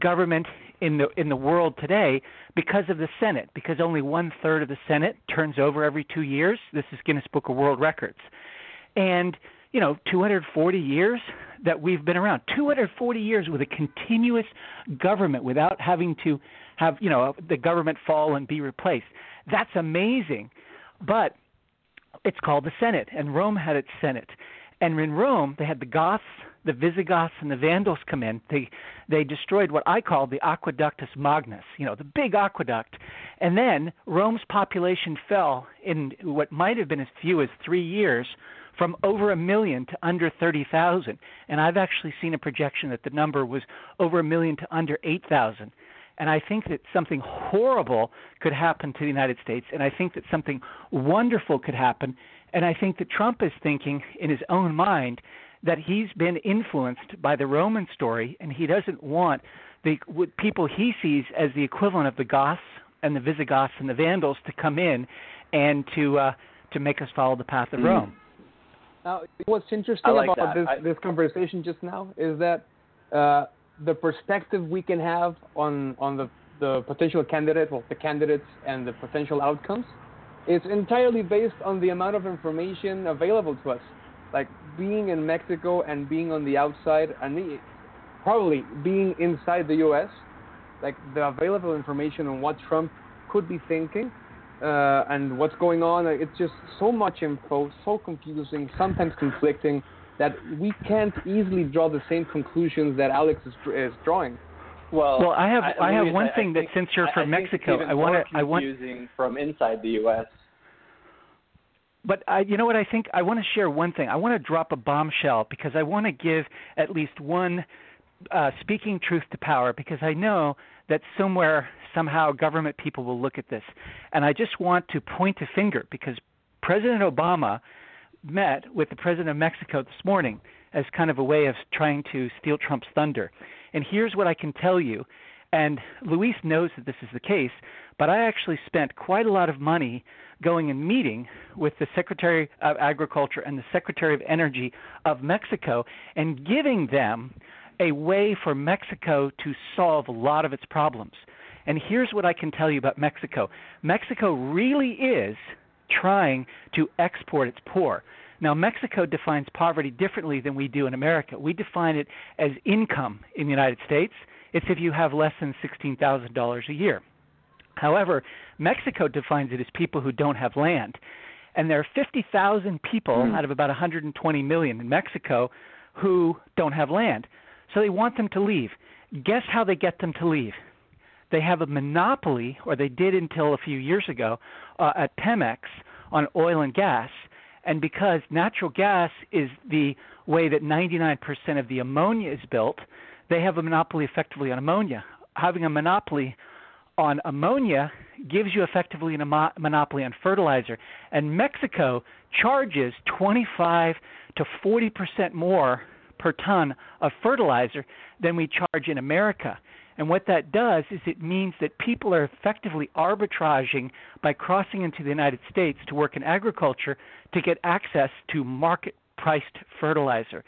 government in the in the world today because of the Senate, because only one third of the Senate turns over every two years. This is Guinness Book of World Records, and you know, 240 years that we've been around. 240 years with a continuous government without having to have you know the government fall and be replaced. That's amazing, but it's called the Senate, and Rome had its Senate. And in Rome, they had the Goths, the Visigoths, and the Vandals come in. They they destroyed what I call the Aqueductus Magnus, you know, the big aqueduct. And then Rome's population fell in what might have been as few as three years from over a million to under 30,000. And I've actually seen a projection that the number was over a million to under 8,000. And I think that something horrible could happen to the United States, and I think that something wonderful could happen. And I think that Trump is thinking in his own mind that he's been influenced by the Roman story, and he doesn't want the what people he sees as the equivalent of the Goths and the Visigoths and the Vandals to come in and to uh, to make us follow the path of Mm. Rome. Now, what's interesting I like about that. this I- this conversation just now is that uh, the perspective we can have on on the the potential candidate, well, the candidates and the potential outcomes, is entirely based on the amount of information available to us. Like being in Mexico and being on the outside, and probably being inside the U.S., like the available information on what Trump could be thinking uh, and what's going on. It's just so much info, so confusing, sometimes conflicting, that we can't easily draw the same conclusions that Alex is, is drawing. Well, well, I have I, I have one I, thing I that since you're from Mexico, I want to I want confusing from inside the U.S. But I, you know what I think? I want to share one thing. I want to drop a bombshell because I want to give at least one uh, speaking truth to power because I know that somewhere, somehow, government people will look at this. And I just want to point a finger because President Obama met with the president of Mexico this morning as kind of a way of trying to steal Trump's thunder. And here's what I can tell you. And Luis knows that this is the case, but I actually spent quite a lot of money going and meeting with the Secretary of Agriculture and the Secretary of Energy of Mexico and giving them a way for Mexico to solve a lot of its problems. And here's what I can tell you about Mexico Mexico really is trying to export its poor. Now, Mexico defines poverty differently than we do in America. We define it as income in the United States. It's if you have less than $16,000 a year. However, Mexico defines it as people who don't have land. And there are 50,000 people mm. out of about 120 million in Mexico who don't have land. So they want them to leave. Guess how they get them to leave? They have a monopoly, or they did until a few years ago, uh, at Pemex on oil and gas. And because natural gas is the way that 99% of the ammonia is built, they have a monopoly effectively on ammonia. Having a monopoly on ammonia gives you effectively a monopoly on fertilizer. And Mexico charges 25 to 40 percent more per ton of fertilizer than we charge in America. And what that does is it means that people are effectively arbitraging by crossing into the United States to work in agriculture to get access to market priced fertilizer.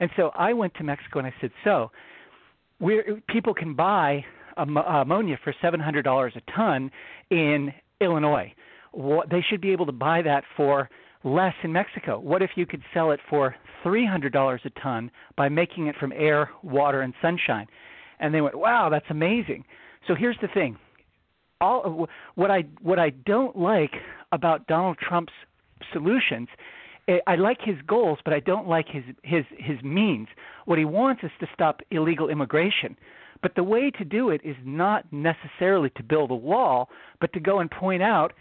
And so I went to Mexico and I said, so we're, people can buy ammonia for $700 a ton in Illinois. What, they should be able to buy that for less in Mexico. What if you could sell it for $300 a ton by making it from air, water, and sunshine? And they went, "Wow, that's amazing." So here's the thing. All what I what I don't like about Donald Trump's solutions eh, I like his goals, but I don't like his his his means. What he wants is to stop illegal immigration. But the way to do it is not necessarily to build a wall, but to go and point out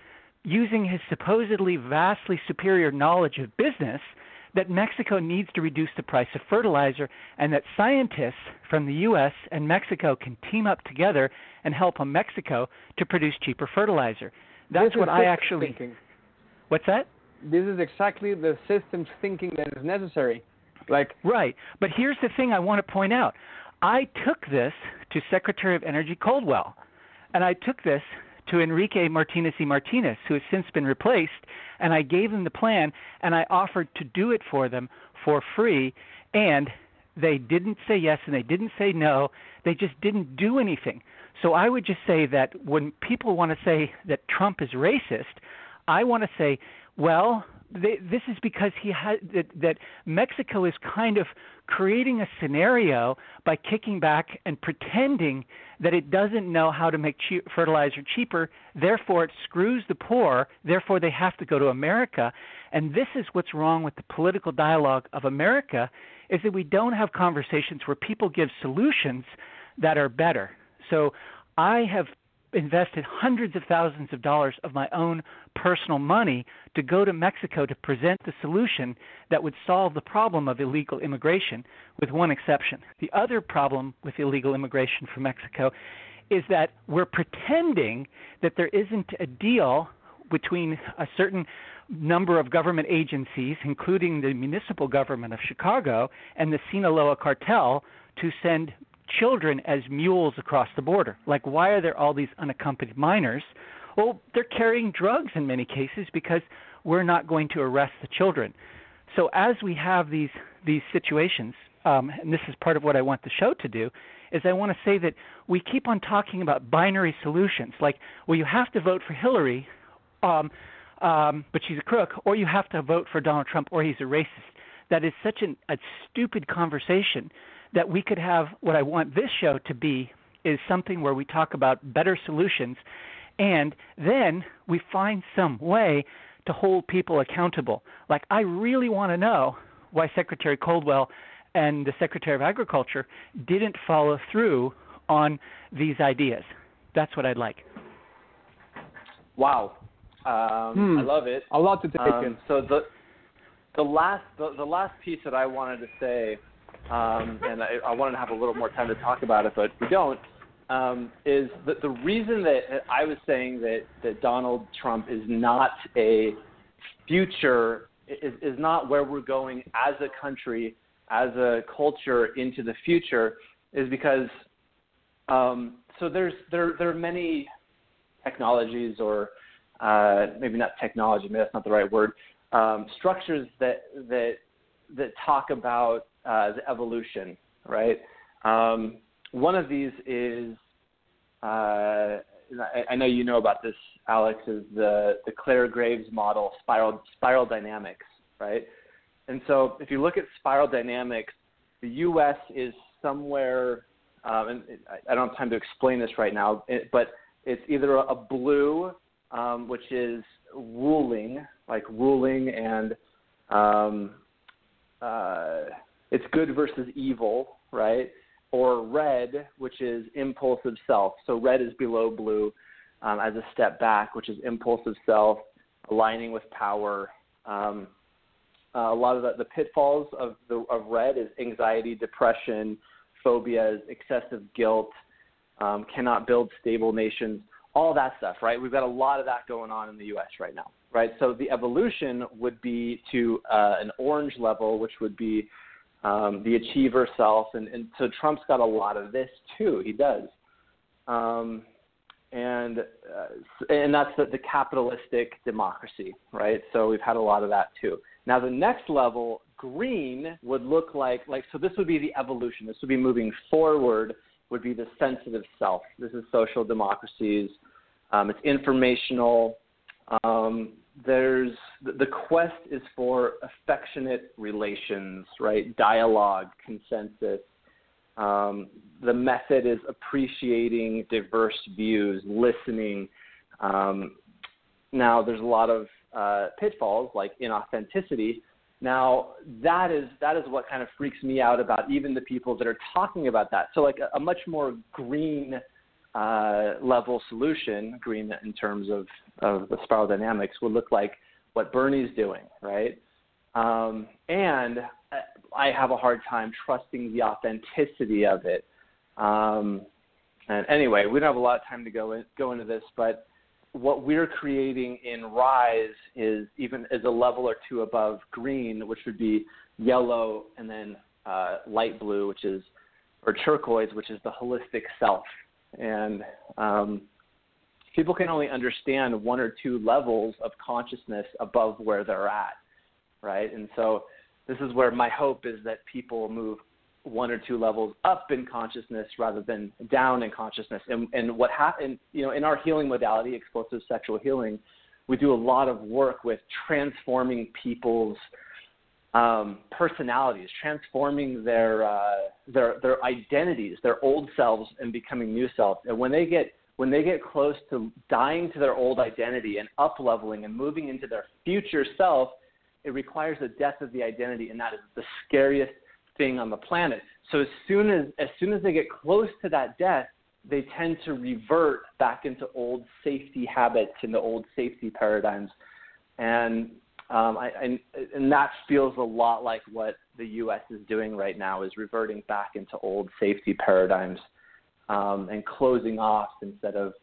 using his supposedly vastly superior knowledge of business that Mexico needs to reduce the price of fertilizer and that scientists from the US and Mexico can team up together and help Mexico to produce cheaper fertilizer. That's what I actually thinking. What's that? This is exactly the systems thinking that is necessary. Like Right. But here's the thing I want to point out. I took this to Secretary of Energy Coldwell. And I took this to Enrique Martinez y Martinez, who has since been replaced, and I gave them the plan and I offered to do it for them for free, and they didn't say yes and they didn't say no. They just didn't do anything. So I would just say that when people want to say that Trump is racist, I want to say, well, they, this is because he had that, that Mexico is kind of creating a scenario by kicking back and pretending that it doesn't know how to make cheap, fertilizer cheaper. Therefore, it screws the poor. Therefore, they have to go to America. And this is what's wrong with the political dialogue of America: is that we don't have conversations where people give solutions that are better. So I have invested hundreds of thousands of dollars of my own personal money to go to Mexico to present the solution that would solve the problem of illegal immigration, with one exception. The other problem with illegal immigration from Mexico is that we're pretending that there isn't a deal between a certain number of government agencies, including the municipal government of Chicago and the Sinaloa cartel, to send children as mules across the border. Like, why are there all these unaccompanied minors? Well, they're carrying drugs in many cases because we're not going to arrest the children. So as we have these these situations, um, and this is part of what I want the show to do, is I want to say that we keep on talking about binary solutions, like, well, you have to vote for Hillary, um, um, but she's a crook, or you have to vote for Donald Trump, or he's a racist. That is such an, a stupid conversation that we could have. What I want this show to be is something where we talk about better solutions, and then we find some way to hold people accountable. Like, I really want to know why Secretary Coldwell and the Secretary of Agriculture didn't follow through on these ideas. That's what I'd like. Wow, um, Hmm. I love it. A lot to take Um, in. so the the last the, the last piece that I wanted to say, um, (laughs) and I, I wanted to have a little more time to talk about it, but we don't. Um, is that the reason that I was saying that that Donald Trump is not a future is, is not where we're going as a country, as a culture into the future, is because um, so there's there there are many technologies or uh, maybe not technology, maybe that's not the right word, um, structures that that that talk about uh, the evolution, right? Um, one of these is uh, I, I know you know about this, Alex, is the the Clare Graves model, spiral spiral dynamics, right? And so if you look at spiral dynamics, the U.S. is somewhere, um, and I I don't have time to explain this right now, but it's either a blue, um, which is ruling, like ruling and um, uh, it's good versus evil, right? Or red, which is impulsive self. So red is below blue um, as a step back, which is impulsive self, aligning with power. Um, uh, a lot of the, the pitfalls of the of red is anxiety, depression, phobias, excessive guilt, um, cannot build stable nations, all that stuff, right? We've got a lot of that going on in the U.S. right now, right? So the evolution would be to uh, an orange level, which would be um, the achiever self, and, and so Trump's got a lot of this too. He does, um, and uh, and that's the, the capitalistic democracy, right? So we've had a lot of that too. Now the next level, green, would look like like so. This would be the evolution. This would be moving forward. Would be the sensitive self. This is social democracies. Um, it's informational. Um, there's the, quest is for affectionate relations, right? Dialogue, consensus. Um, the method is appreciating diverse views, listening. Um, now, there's a lot of uh, pitfalls like inauthenticity. Now, that is that is what kind of freaks me out about even the people that are talking about that. So, like a, a much more green uh, level solution, green in terms of, of the spiral dynamics, would look like what Bernie's doing, right? Um, and I have a hard time trusting the authenticity of it. Um, and anyway, we don't have a lot of time to go in, go into this, but what we're creating in Rise is even is a level or two above green, which would be yellow, and then uh, light blue, which is or turquoise, which is the holistic self and um, people can only understand one or two levels of consciousness above where they're at, right? And so this is where my hope is that people move one or two levels up in consciousness rather than down in consciousness. And, and what happened, you know, in our healing modality, explosive sexual healing, we do a lot of work with transforming people's um, personalities, transforming their uh, their their identities, their old selves, and becoming new selves. And when they get when they get close to dying to their old identity and up leveling and moving into their future self, it requires a death of the identity, and that is the scariest thing on the planet. So as soon as as soon as they get close to that death, they tend to revert back into old safety habits and the old safety paradigms, and um, I, I, and that feels a lot like what the U.S. is doing right now, is reverting back into old safety paradigms um, and closing off instead of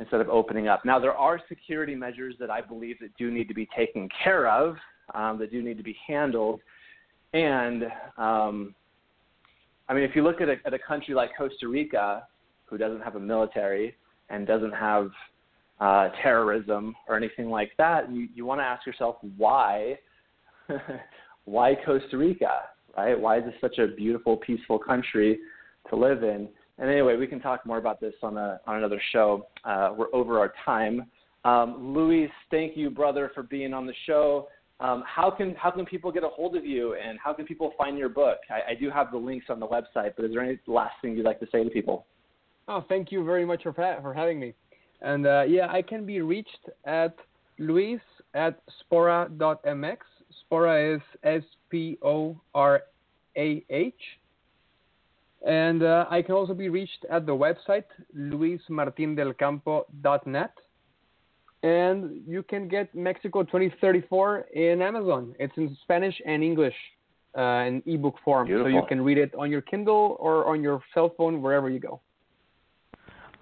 instead of opening up. Now, there are security measures that I believe that do need to be taken care of, um, that do need to be handled, and um, I mean, if you look at a, at a country like Costa Rica, who doesn't have a military and doesn't have uh, terrorism or anything like that, you, you want to ask yourself why, (laughs) why Costa Rica, right? Why is this such a beautiful, peaceful country to live in? And anyway, we can talk more about this on a on another show. Uh, we're over our time. Um, Luis, thank you, brother, for being on the show. Um, how can how can people get a hold of you, and how can people find your book? I, I do have the links on the website, but is there any last thing you'd like to say to people? Oh, thank you very much for for having me. And uh, yeah, I can be reached at Luis at sporah.mx. Spora is S P O R A H. And uh, I can also be reached at the website luismartindelcampo.net. And you can get Mexico 2034 in Amazon. It's in Spanish and English uh, in ebook form. Beautiful. So you can read it on your Kindle or on your cell phone, wherever you go.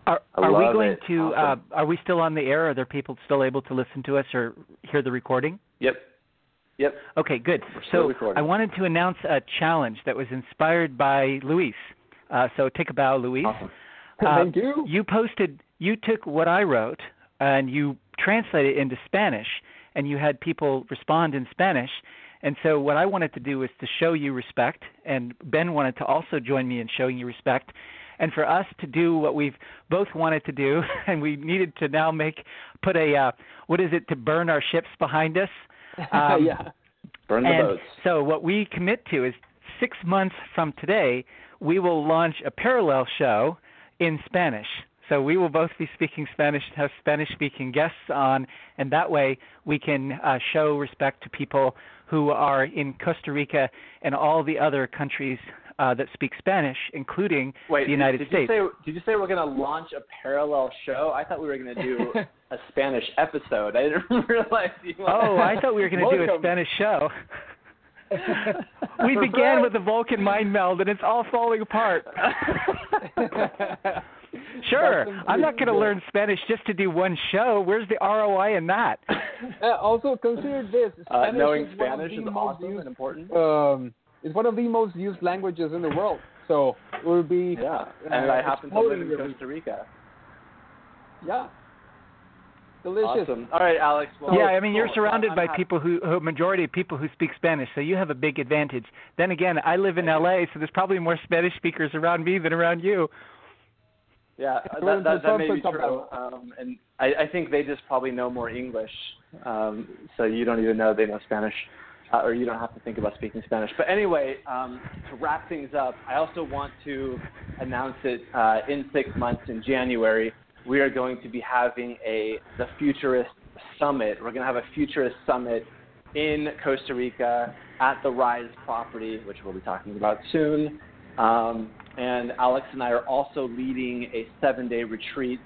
Are, are we going it. to? Awesome. Uh, are we still on the air? Are there people still able to listen to us or hear the recording? Yep. Yep. Okay, good. So recording. I wanted to announce a challenge that was inspired by Luis. Uh, so take a bow, Luis. Awesome. Uh, (laughs) Thank you. You posted. You took what I wrote and you translated it into Spanish, and you had people respond in Spanish. And so what I wanted to do was to show you respect, and Ben wanted to also join me in showing you respect, and for us to do what we've both wanted to do, (laughs) and we needed to now make put a uh, what is it to burn our ships behind us. (laughs) Um, yeah. Burn the and boats. so what we commit to is six months from today, we will launch a parallel show in Spanish. So we will both be speaking Spanish, and have Spanish-speaking guests on, and that way we can uh, show respect to people who are in Costa Rica and all the other countries uh, that speak Spanish, including Wait, the United did, did States. You say, did you say we're going to launch a parallel show? I thought we were going to do (laughs) a Spanish episode. I didn't (laughs) realize you. Oh, I thought we were going to do a Spanish show. (laughs) we began with the Vulcan mind meld, and it's all falling apart. Sure, I'm not going to learn Spanish just to do one show. Where's the ROI in that? Uh, also, consider this: Uh, Spanish knowing is Spanish is awesome used- and important. Um, it's one of the most used languages in the world. So it will be yeah, uh, and I happen to live in Costa Rica. yeah, delicious. Awesome. All right, Alex. Well, yeah, I mean you're cool. surrounded I'm by happy- people who, who majority of people who speak Spanish, so you have a big advantage. Then again, I live in LA, so there's probably more Spanish speakers around me than around you. Yeah, that, that, that may be true. Um, and I, I think they just probably know more English, um, so you don't even know they know Spanish, uh, or you don't have to think about speaking Spanish. But anyway, um, to wrap things up, I also want to announce it uh, in six months in January. We are going to be having a the Futurist Summit. We're going to have a Futurist Summit in Costa Rica at the Rise property, which we'll be talking about soon. Um, and Alex and I are also leading a seven day retreat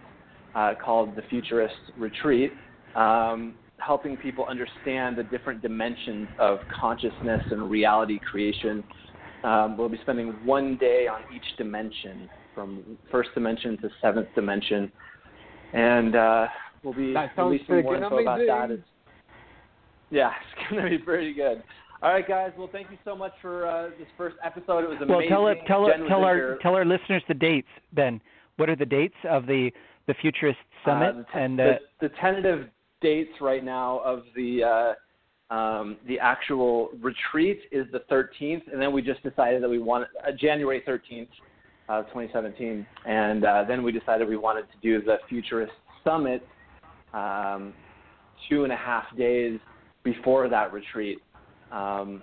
uh, called the Futurist Retreat, um, helping people understand the different dimensions of consciousness and reality creation. Um, we'll be spending one day on each dimension, from first dimension to seventh dimension. And uh, we'll be That sounds releasing more info about that. amazing. (laughs) It's, yeah, it's going to be pretty good. All right, guys. Well, thank you so much for uh, this first episode. It was amazing. Well, tell it, tell Jen was tell our here. tell our listeners the dates, Ben. What are the dates of the the Futurist Summit Uh, the, te- and the, the tentative dates right now of the uh, um, the actual retreat is the 13th, and then we just decided that we wanted uh, January 13th, uh, 2017, and uh, then we decided we wanted to do the Futurist Summit um, two and a half days before that retreat, um,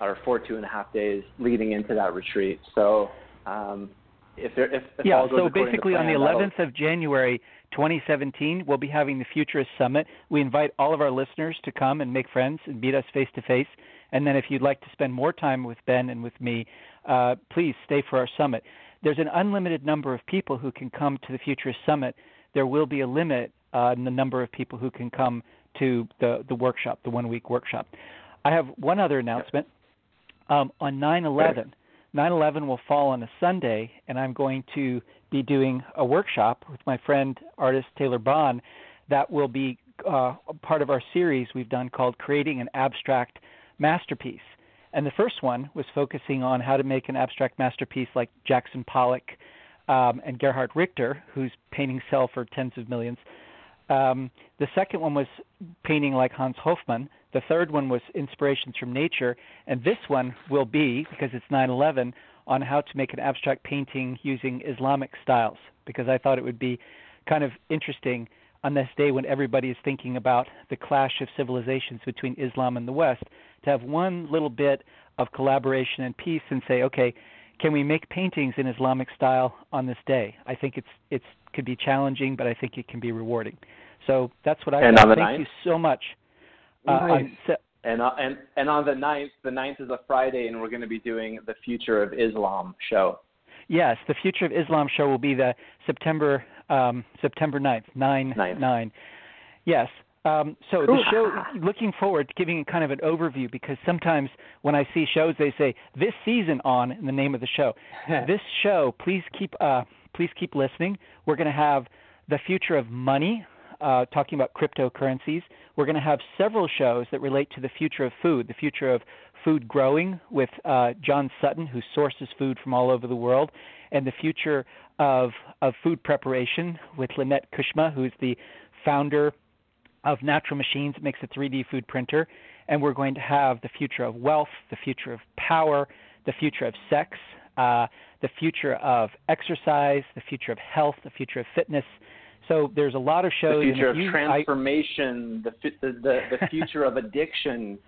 or for two and a half days leading into that retreat. So. Um, if there, if, if yeah, all goes so basically on the 11th of January 2017, we'll be having the Futurist Summit. We invite all of our listeners to come and make friends and meet us face to face. And then if you'd like to spend more time with Ben and with me, uh, please stay for our summit. There's an unlimited number of people who can come to the Futurist Summit. There will be a limit in the number of people who can come to the, the workshop, the one week workshop. I have one other announcement. Um, on 9 11, 9 11 will fall on a Sunday, and I'm going to be doing a workshop with my friend, artist Taylor Bond, that will be uh, part of our series we've done called Creating an Abstract Masterpiece. And the first one was focusing on how to make an abstract masterpiece like Jackson Pollock um, and Gerhard Richter, who's paintings sell for tens of millions. Um, the second one was painting like Hans Hofmann. The third one was inspirations from nature, and this one will be because it's 9/11 on how to make an abstract painting using Islamic styles. Because I thought it would be kind of interesting on this day when everybody is thinking about the clash of civilizations between Islam and the West to have one little bit of collaboration and peace and say, okay, can we make paintings in Islamic style on this day? I think it's it's could be challenging, but I think it can be rewarding. So that's what I and thought. On the Thank 9th? you so much. Nice. Uh, on se- And uh, and and on the 9th, the 9th is a Friday, and we're going to be doing the Future of Islam show. yes, the Future of Islam show will be the September um, September 9th, 9 Ninth. 9. Yes. Um, so the show, looking forward to giving kind of an overview because sometimes when I see shows, they say this season on in the name of the show. (laughs) this show, please keep uh, please keep listening. We're going to have the future of money, uh, talking about cryptocurrencies. We're going to have several shows that relate to the future of food, the future of food growing with uh, John Sutton, who sources food from all over the world, and the future of of food preparation with Lynette Kucsma, who's the founder of Natural Machines, makes a 3D food printer, and we're going to have the future of wealth, the future of power, the future of sex, uh, the future of exercise, the future of health, the future of fitness. So there's a lot of shows. and future of you- I- transformation, the, the the the future of addiction.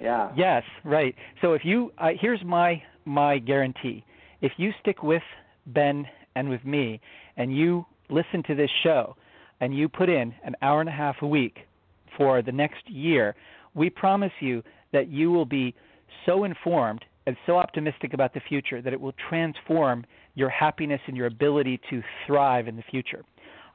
Yeah. Yes, right. So if you, uh, here's my my guarantee: if you stick with Ben and with me, and you listen to this show, and you put in an hour and a half a week for the next year, we promise you that you will be so informed and so optimistic about the future that it will transform your happiness and your ability to thrive in the future.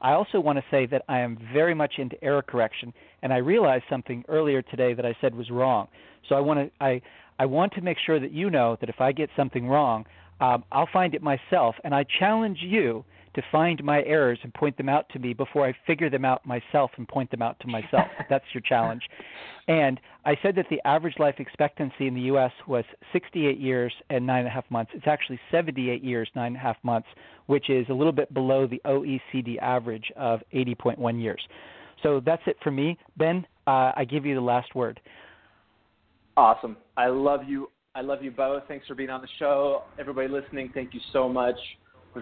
I also want to say that I am very much into error correction, and I realized something earlier today that I said was wrong. So I want to I I want to make sure that you know that if I get something wrong, um, I'll find it myself, and I challenge you to find my errors and point them out to me before I figure them out myself and point them out to myself. (laughs) That's your challenge. And I said that the average life expectancy in the U.S. was 68 years and nine and a half months. It's actually 78 years, nine and a half months, which is a little bit below the OECD average of 80.1 years. So that's it for me. Ben, uh, I give you the last word. Awesome. I love you. I love you both. Thanks for being on the show. Everybody listening, thank you so much for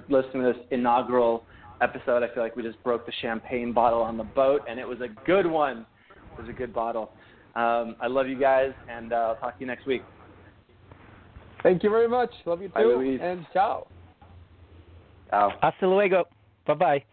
listening to this inaugural episode. I feel like we just broke the champagne bottle on the boat, and it was a good one. It was a good bottle. Um, I love you guys, and uh, I'll talk to you next week. Thank you very much. Love you too. Luis. And ciao. Ciao. Hasta luego. Bye bye.